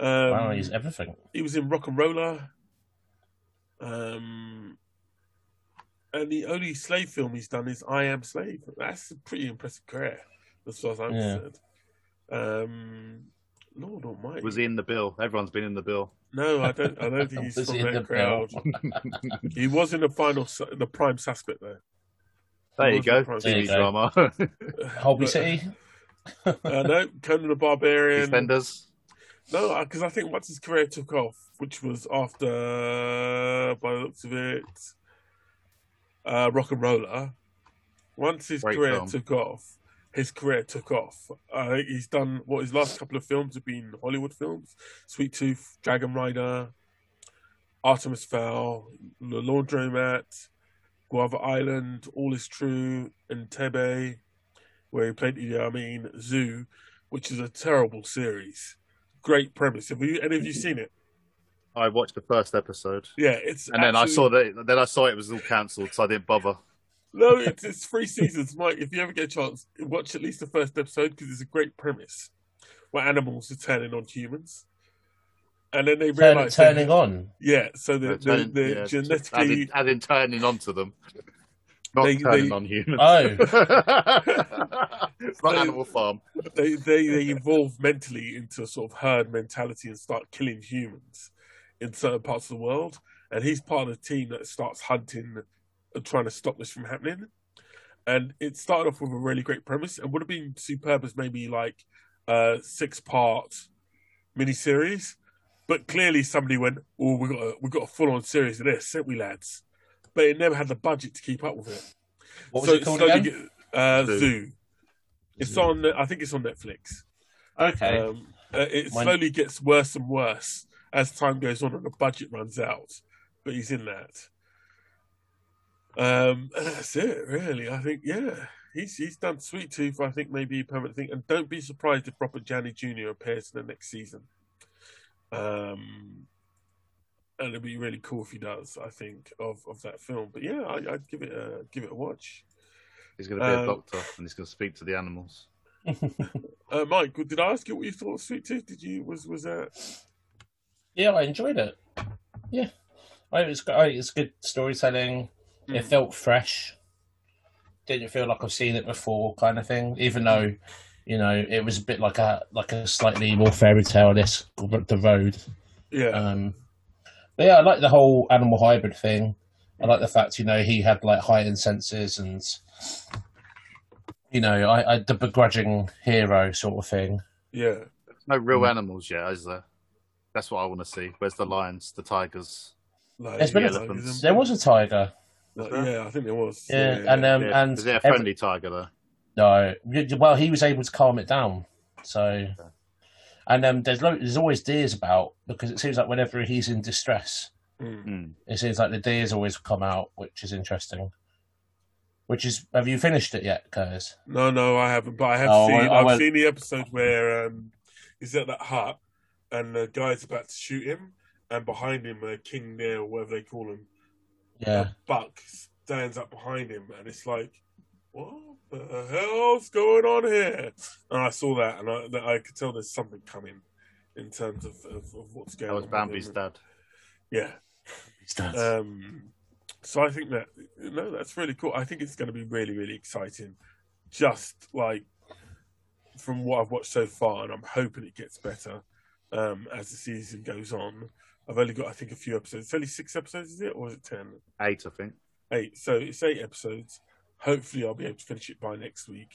Um, wow, he's everything. he was in RocknRolla. Um, and the only slave film he's done is I Am Slave. That's a pretty impressive career, as far as I'm Yeah. concerned. Um, Lord Almighty. Was he in the bill? Everyone's been in the bill. No, I don't. I don't think he's from he that the crowd. He was in the final, the prime suspect though. There He you go. in the prime- There you TV drama. Holby City. Uh, no, Conan the Barbarian. Defenders. No, because I think once his career took off, which was after, by the looks of it, uh, RocknRolla. Once his Great career film. took off, his career took off. I think he's done what his last couple of films have been Hollywood films: Sweet Tooth, Dragon Rider, Artemis Fowl, The Laundromat, Guava Island, All Is True, and Tebe, where he played Idi Amin, Zoo, which is a terrible series. Great premise. Have you any of you seen it? I watched the first episode, Yeah, it's and then I saw that. Then I saw it was all cancelled, so I didn't bother. No, it's, it's three seasons, Mike. If you ever get a chance, watch at least the first episode because it's a great premise where animals are turning on humans, and then they Turn, realize turning on. Yeah, so they're, turning- they're yeah, genetically. in, as in turning onto them, not They- turning they- on humans. Oh. it's not So- Animal Farm. they, they they evolve mentally into a sort of herd mentality and start killing humans in certain parts of the world. And he's part of the team that starts hunting and trying to stop this from happening. And it started off with a really great premise and would have been superb as maybe like a six part miniseries. But clearly somebody went, Oh, we got a we got a full on series of this, haven't we lads? But it never had the budget to keep up with it. What was so it called again? get- uh, Zoo. Zoo. It's Zoo. on. I think it's on Netflix. Okay. Um, uh, it slowly gets worse and worse as time goes on and the budget runs out. But he's in that. Um, and that's it, really. I think, yeah, he's he's done Sweet Tooth. I think maybe a permanent thing. And don't be surprised if Robert Downey Jr. appears in the next season. Um, and it'd be really cool if he does. I think of, of that film. But yeah, I, I'd give it a give it a watch. He's going to be Um, a doctor, and he's going to speak to the animals. Uh, Mike, did I ask you what you thought of Sweet Tooth? Did you was was that? Yeah, I enjoyed it. Yeah, I, it was I, it's good storytelling. It Mm. felt fresh. Didn't feel like I've seen it before, kind of thing. Even though, you know, it was a bit like a like a slightly more fairy tale esque the road. Yeah, Um, but yeah, I like the whole animal hybrid thing. I like the fact, you know, he had like heightened senses and, you know, I, I the begrudging hero sort of thing. yeah. No real Mm. animals yet, is there? That's what I want to see. Where's the lions, the tigers? Like, There's been yeah, a- elephants. There was a tiger. like, yeah, I think there was. Yeah, and um, Yeah, and is it a every- friendly tiger though? No, well, he was able to calm it down. So, and um, there's lo- there's always deers about because it seems like whenever he's in distress, Mm. Hmm. it seems like the deers always come out, which is interesting. Which is, have you finished it yet, Curtis? No, no, I haven't. But I have Oh, seen. I- I I've went- seen the episode where um, he's at that hut, and the guy's about to shoot him, and behind him, uh, King Neil, whatever they call him, Yeah, a buck stands up behind him, and it's like, what the hell's going on here? And I saw that, and I, that I could tell there's something coming in terms of, of, of what's going That was on. with Bambi's him. dad. Yeah. Um, so I think that no, that's really cool. I think it's going to be really, really exciting. Just like from what I've watched so far, and I'm hoping it gets better um, as the season goes on. I've only got I think a few episodes. It's only six episodes, is it, or is it ten? Eight, I think. Eight. So it's eight episodes. Hopefully, I'll be able to finish it by next week,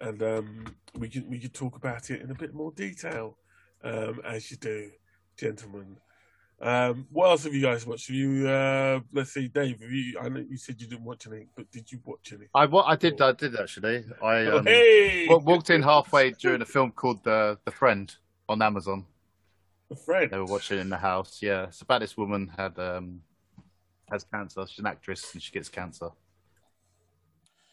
and um, we can we can talk about it in a bit more detail, um, as you do, gentlemen. Um, what else have you guys watched? Have you, uh, let's see, Dave. Have you, I know you said you didn't watch anything, but did you watch anything? I, I did. I did actually. I Oh, um, hey, wa- walked in halfway during a film called The The Friend on Amazon. A friend. They were watching in the house. Yeah, it's about this woman had um has cancer. She's an actress and she gets cancer.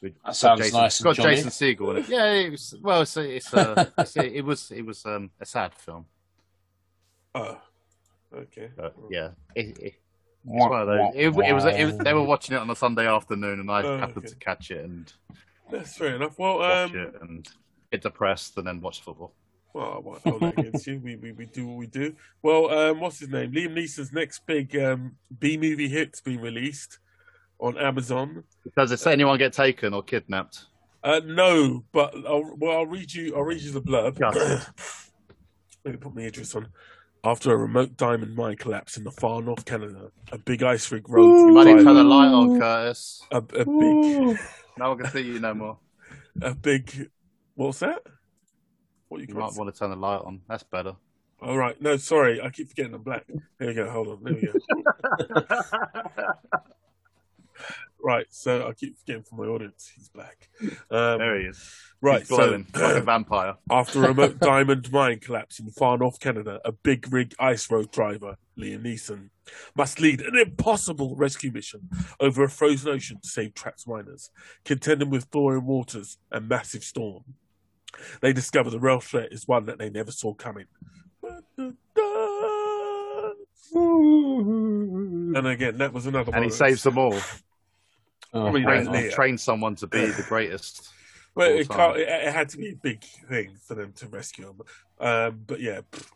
With- That sounds Jason, nice It's got and jolly. Jason Segel in it. Yeah, it was, well, it's, it's, uh, it's, it was it was um, a sad film. Oh, okay. But yeah, it, it, Wah, It's one wah, It, it was. It was. They were watching it on a Sunday afternoon, and I Oh, happened okay. to catch it and That's fair enough. Well, watch um, it and get depressed, and then watch football. Well, I won't hold that against you. We, we we do what we do. Well, um, what's his name? Liam Neeson's next big um, B movie hit's been released on Amazon. Because does anyone get taken or kidnapped? Uh, no, but I'll, well, I'll read you. I'll read you the blurb. Yeah. Let me put my address on. After a remote diamond mine collapse in the far north Canada, a big ice rig road You might need to turn the light on, Curtis. a, a big, No one can see you no more. a big. What's that? What you, You might want to turn the light on. That's better. All right. No, sorry. I keep forgetting I'm black. There we go. Hold on. There we go. right. So I keep forgetting for my audience. He's black. Um, there he is. right. He's So like a vampire. after a remote diamond mine collapse in far north Canada, a big rig ice road driver, Liam Neeson, must lead an impossible rescue mission over a frozen ocean to save trapped miners, contending with thawing waters and massive storm. They discover the real threat is one that they never saw coming. And again, that was another And one. he saves them all. Oh, Probably hang don't on. need it. Train someone to be the greatest. Well, it, can't, it, it had to be a big thing for them to rescue him. Um, but yeah, pff,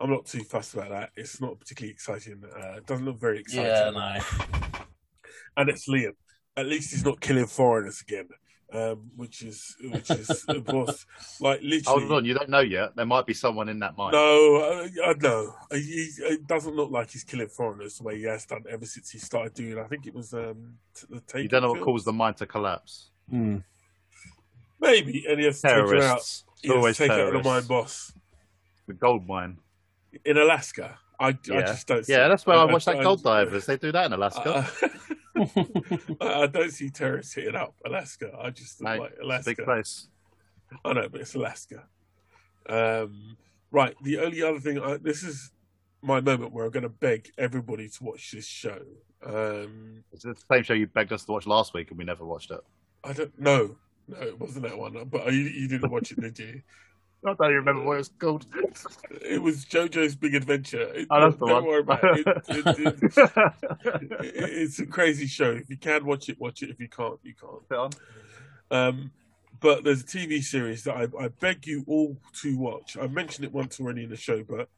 I'm not too fussed about that. It's not particularly exciting. Uh, it doesn't look very exciting. Yeah, no. And it's Liam. At least he's not killing foreigners again, um, which is which is of course like literally. Hold on, you don't know yet. There might be someone in that mine. No, I, I know. He, it doesn't look like he's killing foreigners the way he has done ever since he started doing. I think it was um, t- the Taken you don't know what films. caused the mine to collapse. Hmm. Maybe, and he has to take her out. Terrorists. He has to Always take out the terrorists. mine boss The gold mine. in Alaska. I, I just don't. See Yeah, that's where I, I- watched that Gold Divers. They do that in Alaska. Uh, I don't see terrorists hitting up Alaska. I just Mate, like Alaska. big place. I know, but it's Alaska. Um, right. The only other thing, I, this is my moment where I'm going to beg everybody to watch this show. Um, It's the same show you begged us to watch last week and we never watched it. I don't know. No, it wasn't that one. But you, you didn't watch it, did you? I don't even remember what it was called. It was JoJo's Big Adventure. It, Oh, that's the don't one. worry about it. It- it- it- it- It's a crazy show. If you can watch it, watch it. If you can't, you can't. Um, but there's a TV series that I, I beg you all to watch. I mentioned it once already in the show, but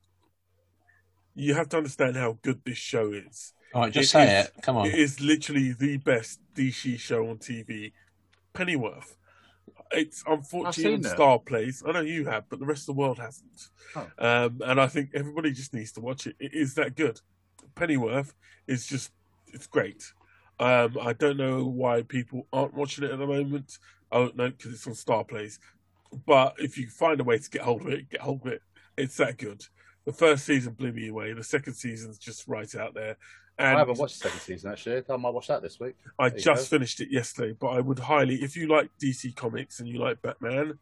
you have to understand how good this show is. All right, just It say is- it. Come on. It is literally the best DC show on TV. Pennyworth. It's unfortunately on seen it. Starzplay. I know you have, but the rest of the world hasn't. Oh. Um, and I think everybody just needs to watch it. It is that good. Pennyworth is just it's great. Um, I don't know why people aren't watching it at the moment. I don't know because it's on Starzplay. But if you find a way to get hold of it, get hold of it. It's that good. The first season blew me away. The second season's just right out there. And I haven't watched the second season actually. I might watch that this week. I There just finished it yesterday, but I would highly, if you like DC comics and you like Batman,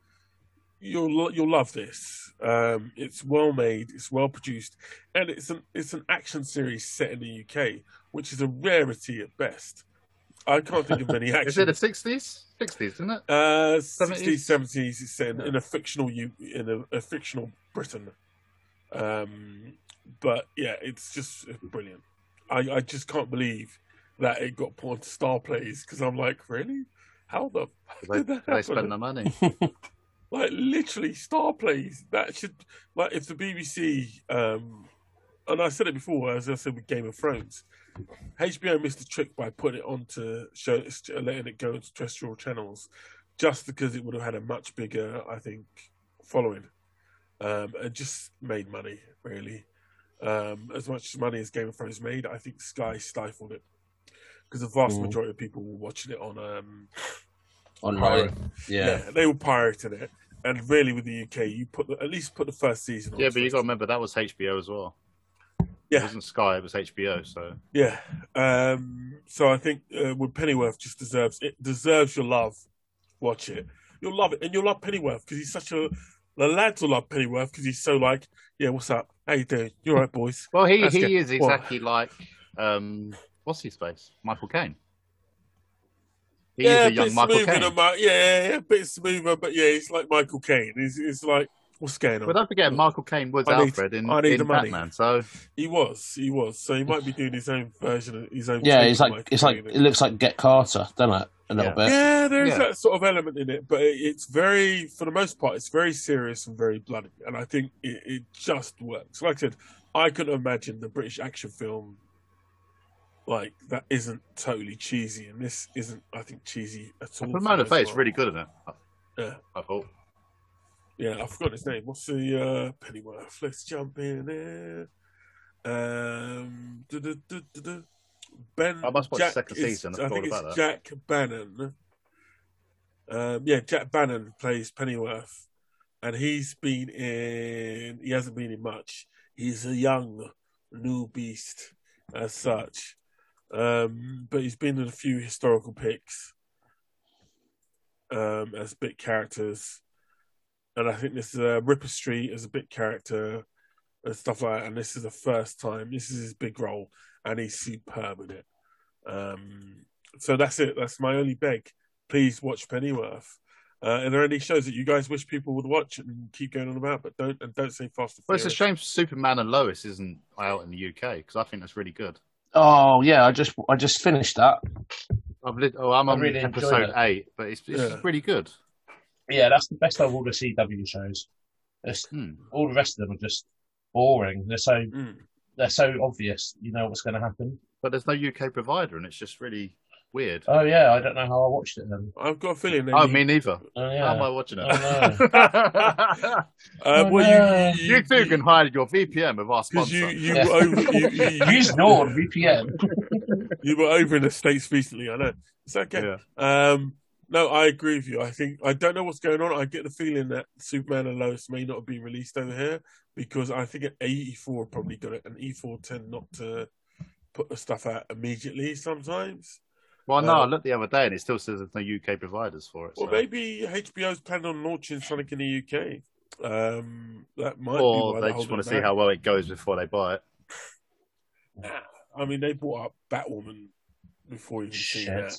you'll you'll love this. Um, it's well made, it's well produced, and it's an it's an action series set in the UK, which is a rarity at best. I can't think of many action. Is it the sixties? Sixties, isn't it? Uh, 70s? 60s, 70s. It's set in, Yeah. in a fictional U, in a, a fictional Britain. Um, but yeah, it's just brilliant. I, I just can't believe that it got put onto Starzplay because I'm like, really? How the They, did that they happen? spend the money. like literally Starzplay? That should like if the BBC um, and I said it before, as I said with Game of Thrones, HBO missed a trick by putting it onto show, letting it go into terrestrial channels, just because it would have had a much bigger, I think, following, um, and just made money really. Um, as much money as Game of Thrones made, I think Sky stifled it because the vast Mm. majority of people were watching it on um, Online. pirate. Yeah. they were pirating it. And really, with the UK, you put the, at least put the first season. on Yeah, but you first. got to remember that was HBO as well. Yeah, It Yeah. wasn't Sky, it was HBO. So Yeah. Um, so I think uh, with Pennyworth just deserves it deserves your love. Watch it. You'll love it, and you'll love Pennyworth because he's such a. The lads will love Pennyworth because he's so like, yeah, what's up? How you doing? You all right, boys? well, he That's he good. is What? exactly like um, what's his face, Michael Caine. He yeah, is a young bit Michael smoother Caine. than Ma- yeah, yeah, yeah, a bit smoother, but yeah, he's like Michael Caine. He's, he's like, what's going on? But don't forget, Michael Caine was I need- Alfred in, I need in the money. Batman. So He was, he was. So he might be doing his own version of his own. Yeah, take it's on like Michael it's like Caine. it looks like Get Carter, doesn't it? A little Yeah. bit. Yeah, there's Yeah. that sort of element in it, but it's very, for the most part, it's very serious and very bloody, and I think it, it just works. Like I said, I couldn't imagine the British action film like that isn't totally cheesy, and this isn't, I think, cheesy at all. for Ramona the most Faye's part. really good in it. Yeah. I thought. Yeah, I forgot his name. What's the uh, Pennyworth? Let's jump in there. Um. Ben. I must watch the Jack second is- season, I I think it's Jack Bannon. Um, yeah, Jack Bannon plays Pennyworth, and he's been in. He hasn't been in much. He's a young new beast as such, um, but he's been in a few historical picks um, as bit characters, and I think this is uh, Ripper Street as a bit character and stuff like that. And this is the first time. This is his big role, and he's superb in it. Um, so that's it. That's my only beg. Please watch Pennyworth. Uh, are there any shows that you guys wish people would watch and keep going on about, but don't and don't say Fast and Well, it's a shame Superman and Lois isn't out in the UK because I think that's really good. Oh yeah, I just I just finished that. I've lit- oh, I'm I on really enjoyed episode eight, but it's, it's Yeah. really good. Yeah, that's the best of all the CW shows. It's, Hmm. all the rest of them are just boring. They're so Mm. They're so obvious. You know what's going to happen. But there's no UK provider, and it's just really weird. Oh yeah, I don't know how I watched it then. I've got a feeling. Oh, need- me neither. Oh How am I watching it? Uh, Oh, well, no. you, you too can hide your VPN with our because sponsor. you you, Yeah. over you, you, Use NordVPN. you were over in the states recently. I know it's okay. Yeah. Um, no, I agree with you. I think I don't know what's going on. I get the feeling that Superman and Lois may not be released over here because I think at E4 probably got it, and E4 tend not to put the stuff out immediately sometimes. Well, no, Uh, I looked the other day, and it still says there's no UK providers for it. Well, so- maybe HBO's planned on launching Sonic in the UK. Um, that might or why they just want to see how well it goes before they buy it. Nah. I mean, they bought up Batwoman before you even see that.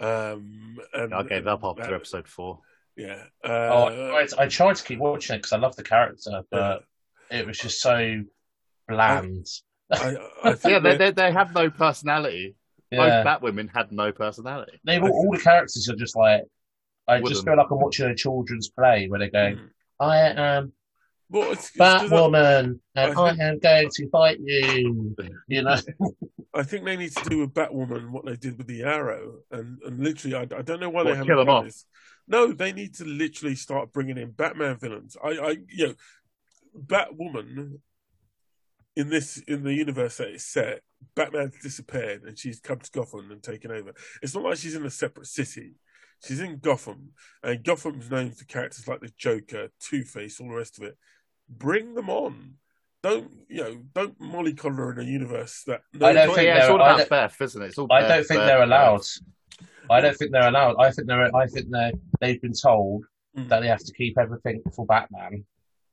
Shit. Um, and, I gave up and after that- episode four. Yeah. Oh, Uh, I, I tried to keep watching it because I love the character, but it was just so bland. I, I think Yeah, they, they they have no personality. Yeah, Both Batwomen had no personality. they all, all the characters are just like. I just feel like I'm watching a children's play where they're going, Mm. "I am Well, it's, it's 'cause Batwoman, and I I am going to fight you." You know, I, think they need to do with Batwoman what they did with the Arrow, and, and literally, I, I don't know why they haven't kill 'em done off? this. No, they need to literally start bringing in Batman villains. I, I, you know, Batwoman in this in the universe that it's set, Batman's disappeared and she's come to Gotham and taken over. It's not like she's in a separate city. She's in Gotham, and Gotham's known for characters like the Joker, Two Face, all the rest of it. Bring them on. Don't you know? Don't mollycoddle in a universe that. I don't think yeah, it's all I about don't- Beth, isn't it? It's all I Beth, don't think Beth, they're Beth. allowed. I don't think they're allowed. I think they're. I think they they've been told Mm. that they have to keep everything for Batman,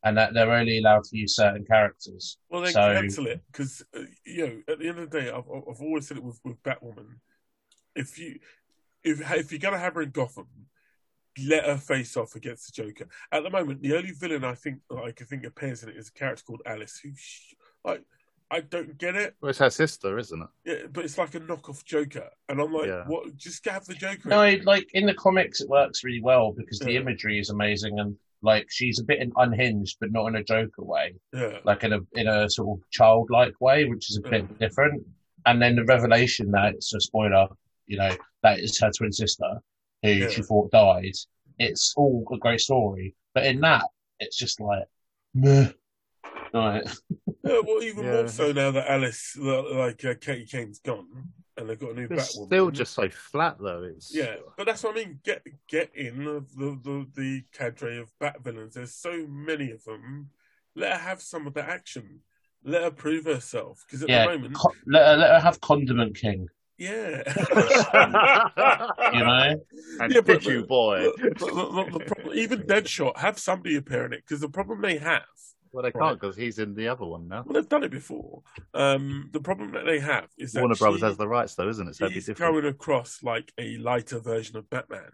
and that they're only allowed to use certain characters. Well, then So- cancel it because uh, you know at the end of the day, I've, I've always said it with, with Batwoman. If you if if you're gonna have her in Gotham, let her face off against the Joker. At the moment, the only villain I think I can think appears in it is a character called Alice, who sh- like I don't get it. Well, it's her sister, isn't it? Yeah, but it's like a knockoff Joker, and I'm like, Yeah. what? Just have the Joker. No, in. like in the comics, it works really well because the imagery is amazing, and like she's a bit unhinged, but not in a Joker way, yeah, like in a in a sort of childlike way, which is a bit Yeah. different. And then the revelation that it's a spoiler, you know, that it's her twin sister who Yeah. she thought died. It's all a great story, but in that, it's just like, meh. Right. Yeah, well, even Yeah. more so now that Alice, like uh, Katie Kane's gone, and they've got a new It's Batwoman. still just so flat though. It's Yeah, but that's what I mean. Get get in the the the cadre of Bat villains. There's so many of them. Let her have some of the action. Let her prove herself. Because at Yeah. the moment, Co- let, her, let her have Condiment King. Yeah, You know. and Yeah, but- you boy? the, the- the- the problem, even Deadshot have somebody appear in it because the problem they have. Well, they can't because he's in the other one now. Well, they've done it before. Um, the problem that they have is that Warner Brothers has the rights though, isn't it? So it'd be he's different. coming across like a lighter version of Batman.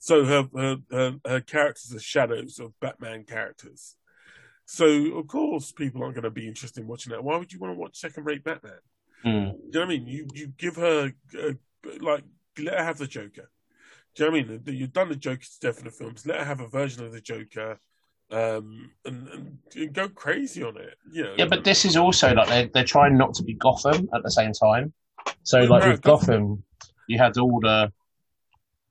So her her her, her characters are shadows of Batman characters. So of course people aren't going to be interested in watching that. Why would you want to watch second rate Batman? Mm. Do you know what I mean? You you give her uh, like let her have the Joker. Do you know what I mean? You've done the Joker's death in the films. Let her have a version of the Joker, um, and, and, and go crazy on it. You know? Yeah, but this is also like they're, they're trying not to be Gotham at the same time. So, like no, with Gotham, you had all the.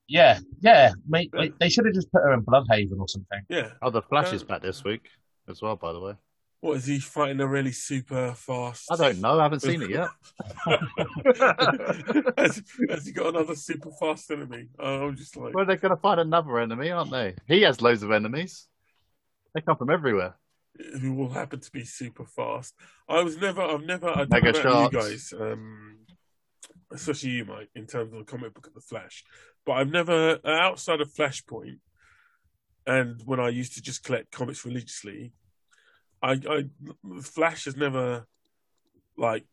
Yeah, yeah. Mate, Yeah. they should have just put her in Blüdhaven or something. yeah. Oh, the Flash is Uh, back this week as well. By the way, What is he fighting a really super fast? I don't know. I haven't seen it yet. has, has he got another super fast enemy? Oh, I'm just like, well, they're going to find another enemy, aren't they? He has loads of enemies. They come from everywhere. who will happen to be super fast. I was never, I've never, I Mega know about you guys, um, especially you, Mike, in terms of the comic book of the Flash, but I've never, outside of Flashpoint, and when I used to just collect comics religiously, I, I, Flash has never, like,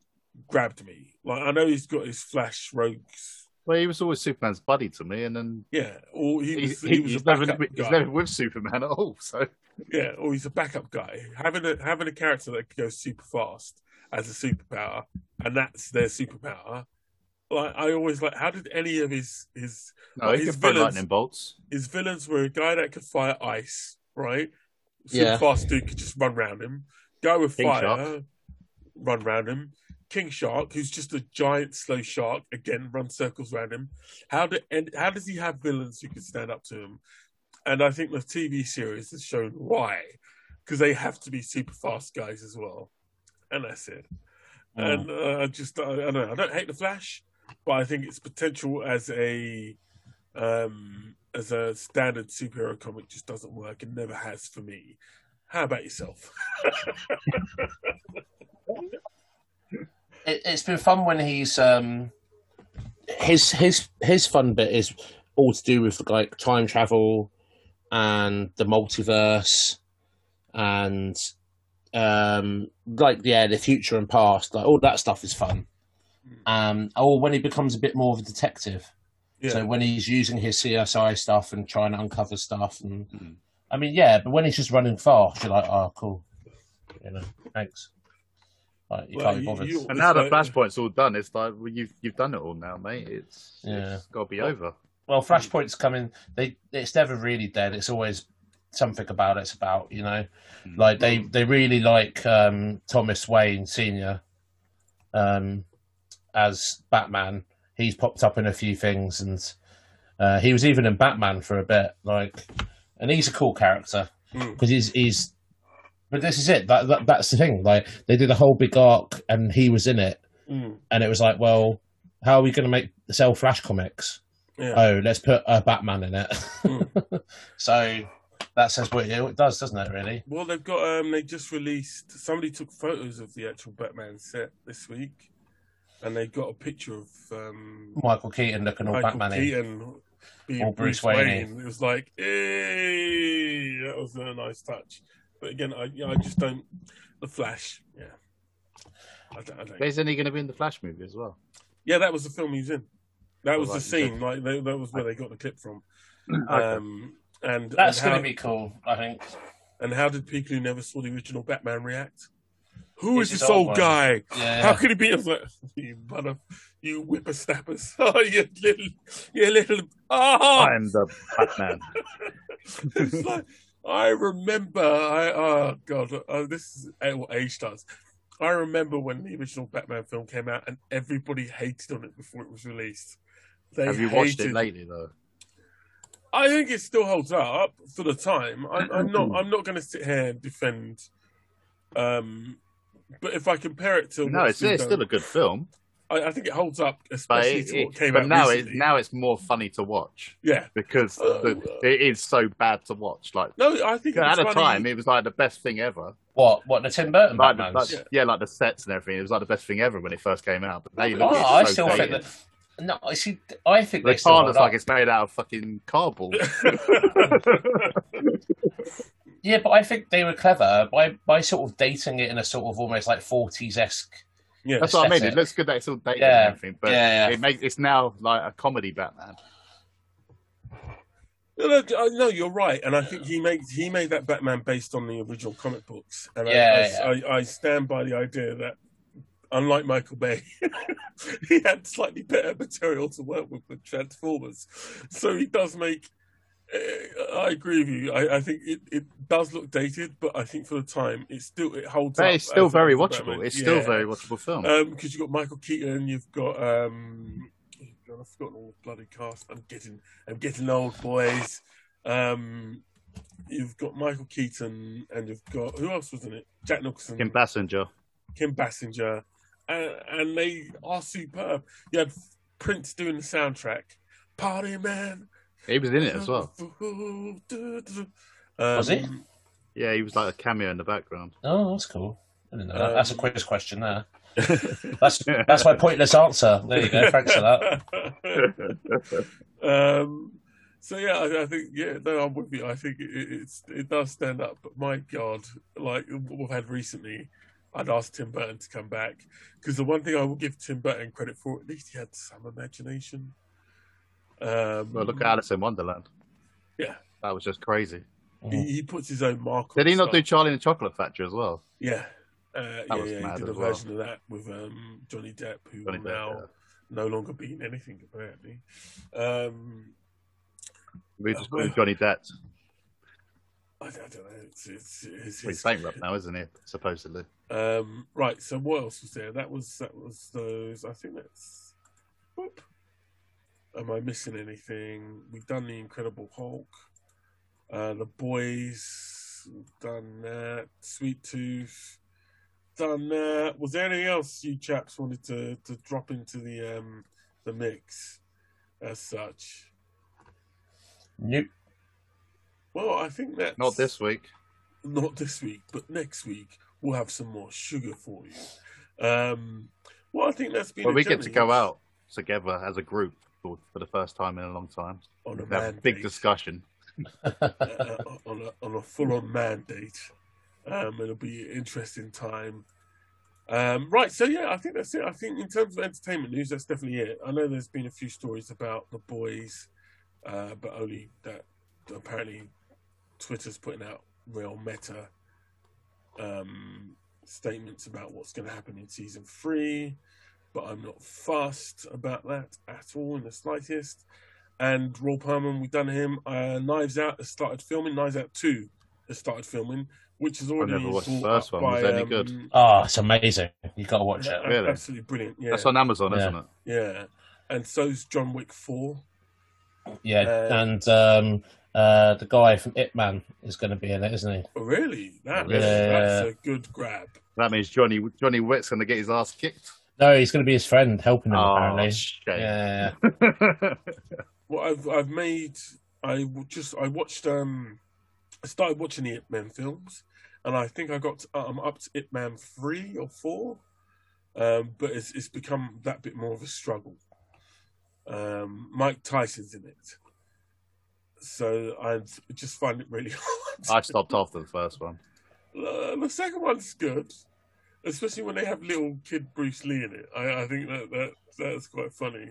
grabbed me. Like, I know he's got his Flash rogues. Well, he was always Superman's buddy to me, and then Yeah, or he was, he- he, was a he's, never, he's never with Superman at all. So Yeah, or he's a backup guy. Having a having a character that can go super fast as a superpower, and that's their superpower. Like I always like, how did any of his his no, he his villains- lightning bolts. his villains were a guy that could fire ice, right? Super Yeah. fast dude could just run round him. Guy with King fire, Shark. run round him. King Shark, who's just a giant slow shark, again run circles around him. How do and how does he have villains who can stand up to him? And I think the TV series has shown why, because they have to be super fast guys as well, and that's it. Mm. And uh, I just I, I don't know. I don't hate the Flash, but I think its potential as a um as a standard superhero comic just doesn't work and never has for me. How about yourself? It, it's been fun when he's um his his his fun bit is all to do with like time travel and the multiverse and um like yeah the future and past like all that stuff is fun um or when he becomes a bit more of a detective yeah, so when he's using his CSI stuff and trying to uncover stuff and Mm. I mean yeah but when he's just running fast you're like oh cool you know thanks like you Well, can't be bothered you- And now the Flashpoint's all done, it's like well, you've you've done it all now, mate. It's Yeah. it's got to be over. Well, Flashpoint's coming. They it's never really dead. It's always something about it's about. You know, Mm. like they they really like um, Thomas Wayne Senior um, as Batman. He's popped up in a few things, and uh, he was even in Batman for a bit. Like, and he's a cool character Mm. because he's he's. But this is it. That, that that's the thing. Like they did a whole big arc, and he was in it, Mm, and it was like, well, how are we going to make sell Flash comics? yeah. oh, let's put a Batman in it. Hmm. so that says what it does, doesn't it? Really? Well, they've got um, they just released. Somebody took photos of the actual Batman set this week, and they got a picture of um, Michael Keaton looking all Michael Batman. Keaton being Or Bruce, Bruce Wayne. Wayne. It was like, hey, that was a nice touch. But again, I, I just don't. The Flash, yeah. I don't, I don't. Isn't he going to be in the Flash movie as well? Yeah, that was the film he was in. That was Oh, the right, scene. Like they, that was where they got the clip from. Um, and That's going to be cool, I think. And how did people who never saw the original Batman react? Who is this old old guy? Yeah. How could he be? I was like, you mother, you whippersnappers! Oh, you little, you little. Oh, I'm the Batman. it's like, I remember. I oh god, oh, this is what age does. I remember when the original Batman film came out, and everybody hated on it before it was released. They Have you watched it lately though? I think it still holds up for the time. I'm, I'm not. I'm not going to sit here and defend Um, but if I compare it to No, it's, it's still a good film, I, I think it holds up, but, especially it, to what it- came but out now it, now it's more funny to watch yeah, because Oh, the, it is so bad to watch. Like no, I think at it's the time, it was like the best thing ever. What? What? The Tim Burton Like, the- like- Yeah. yeah. like the sets and everything. It was like the best thing ever when it first came out. But now you Oh, look at ah, I so still think dated. that. No, I see. I think The they still car looks like it's made out of fucking cardboard. Yeah, but I think they were clever by by sort of dating it in a sort of almost like forties esque. yeah, That's what I mean. aesthetic. It looks good that it's all dated Yeah. and everything, but Yeah, yeah. it makes it's now like a comedy Batman. No, no, I- uh, no, you're right, and I think he made he made that Batman based on the original comic books, and I- Yeah, I, I, I stand by the idea that, unlike Michael Bay, he had slightly better material to work with with Transformers, so he does make. I agree with you. I, I think it, it does look dated, but I think for the time, it still it holds But up. it's still very watchable. Batman. It's still Yeah. a very watchable film. because you've got Michael Keaton, you've got um, God, I've forgotten all the bloody cast. I'm getting, I'm getting old, boys. Um, you've got Michael Keaton, and you've got who else was in it? Jack Nicholson, Kim Basinger. Kim Basinger, and, and they are superb. You had Prince doing the soundtrack. Party man, He was in it as well. Um, Was he? Yeah, he was like a cameo in the background. Oh, that's cool. I didn't know that. That's a quiz question there. That's that's my pointless answer. There you go. Thanks for that. um, so yeah, I, I think yeah, no, I'm with you. I think it, it's it does stand up, but my God, like what we've had recently, I'd ask Tim Burton to come back because the one thing I will give Tim Burton credit for, at least he had some imagination. Um, Well, look at Alice in Wonderland. Yeah. That was just crazy. he, he puts his own mark. on Did he not do. Charlie and the Chocolate Factory as well? Yeah. Uh, yeah, was yeah, mad he did a well. version of that with um, Johnny Depp, who Johnny will Depp, now yeah. no longer be in anything apparently. Um, We just call him Johnny Depp. I, I don't know. It's, it's, it's, Well, he's bankrupt now, isn't he? Supposedly. Um, right. So what else was there? That was that was those. I think that's. Whoop. Am I missing anything? We've done the Incredible Hulk. Uh, the Boys. Done that. Sweet Tooth. Done that. Was there anything else you chaps wanted to, to drop into the um the mix as such? Nope. Well, I think that Not this week. not this week, but next week we'll have some more sugar for you. Um, well, I think that's been. Well, a we get to journey go out together as a group for, for the first time in a long time. on a We a man big discussion. uh, on a on a full on mandate. Um, it'll be an interesting time. Um, right, so yeah, I think that's it. I think in terms of entertainment news, that's definitely it. I know there's been a few stories about the boys, uh, but only that apparently Twitter's putting out real meta um, statements about what's going to happen in season three. But I'm not fussed about that at all in the slightest. And Ron Perlman, we've done him. Uh, Knives Out has started filming. Knives Out 2 has started filming, which is already never watched the first one. By, it any um, good? Oh, it's amazing. You've got to watch it. Really? Absolutely brilliant. Yeah. That's on Amazon, Yeah. isn't it? yeah. And so's John Wick 4. Yeah, Uh, and um, uh, the guy from Ip Man is going to be in it, isn't he? Oh, really? That, Yeah. That's a good grab. That means Johnny Johnny Witt's going to get his ass kicked. No, he's going to be his friend, helping him Oh, apparently. shame. Yeah, Well, I've I've made I just I watched um I started watching the Ip Man films, and I think I got to, I'm up to Ip Man three or four, um, but it's it's become that bit more of a struggle. Um, Mike Tyson's in it, so I just find it really hard. I stopped after the first one. Uh, the second one's good, especially when they have little kid Bruce Lee in it. I, I think that, that that's quite funny.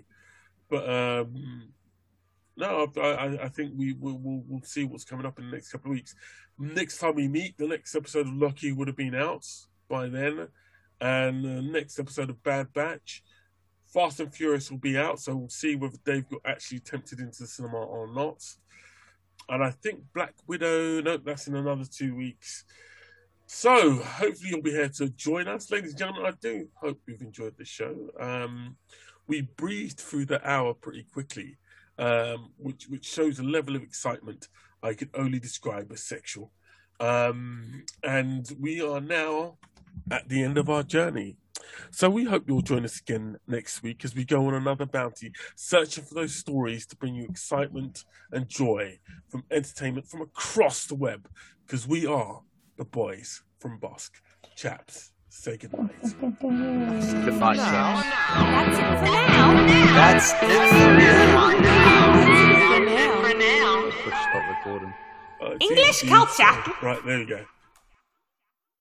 But um, no, I, I, think we will we'll, we'll see what's coming up in the next couple of weeks. Next time we meet, the next episode of Loki would have been out by then, and the next episode of Bad Batch, Fast and Furious will be out. So we'll see whether Dave got actually tempted into the cinema or not. And I think Black Widow, no, that's in another two weeks. So hopefully you'll be here to join us, ladies and gentlemen. I do hope you've enjoyed the show. Um, we breezed through the hour pretty quickly, um, which which shows a level of excitement I could only describe as sexual. Um, and we are now at the end of our journey. So we hope you'll join us again next week as we go on another bounty, searching for those stories to bring you excitement and joy from entertainment from across the web. Because we are the boys from Bossk. Chaps, say goodnight. Good night, chaps. That's it for now. That's it for now. For now. For now. Push stop recording. English culture. Right, there you go.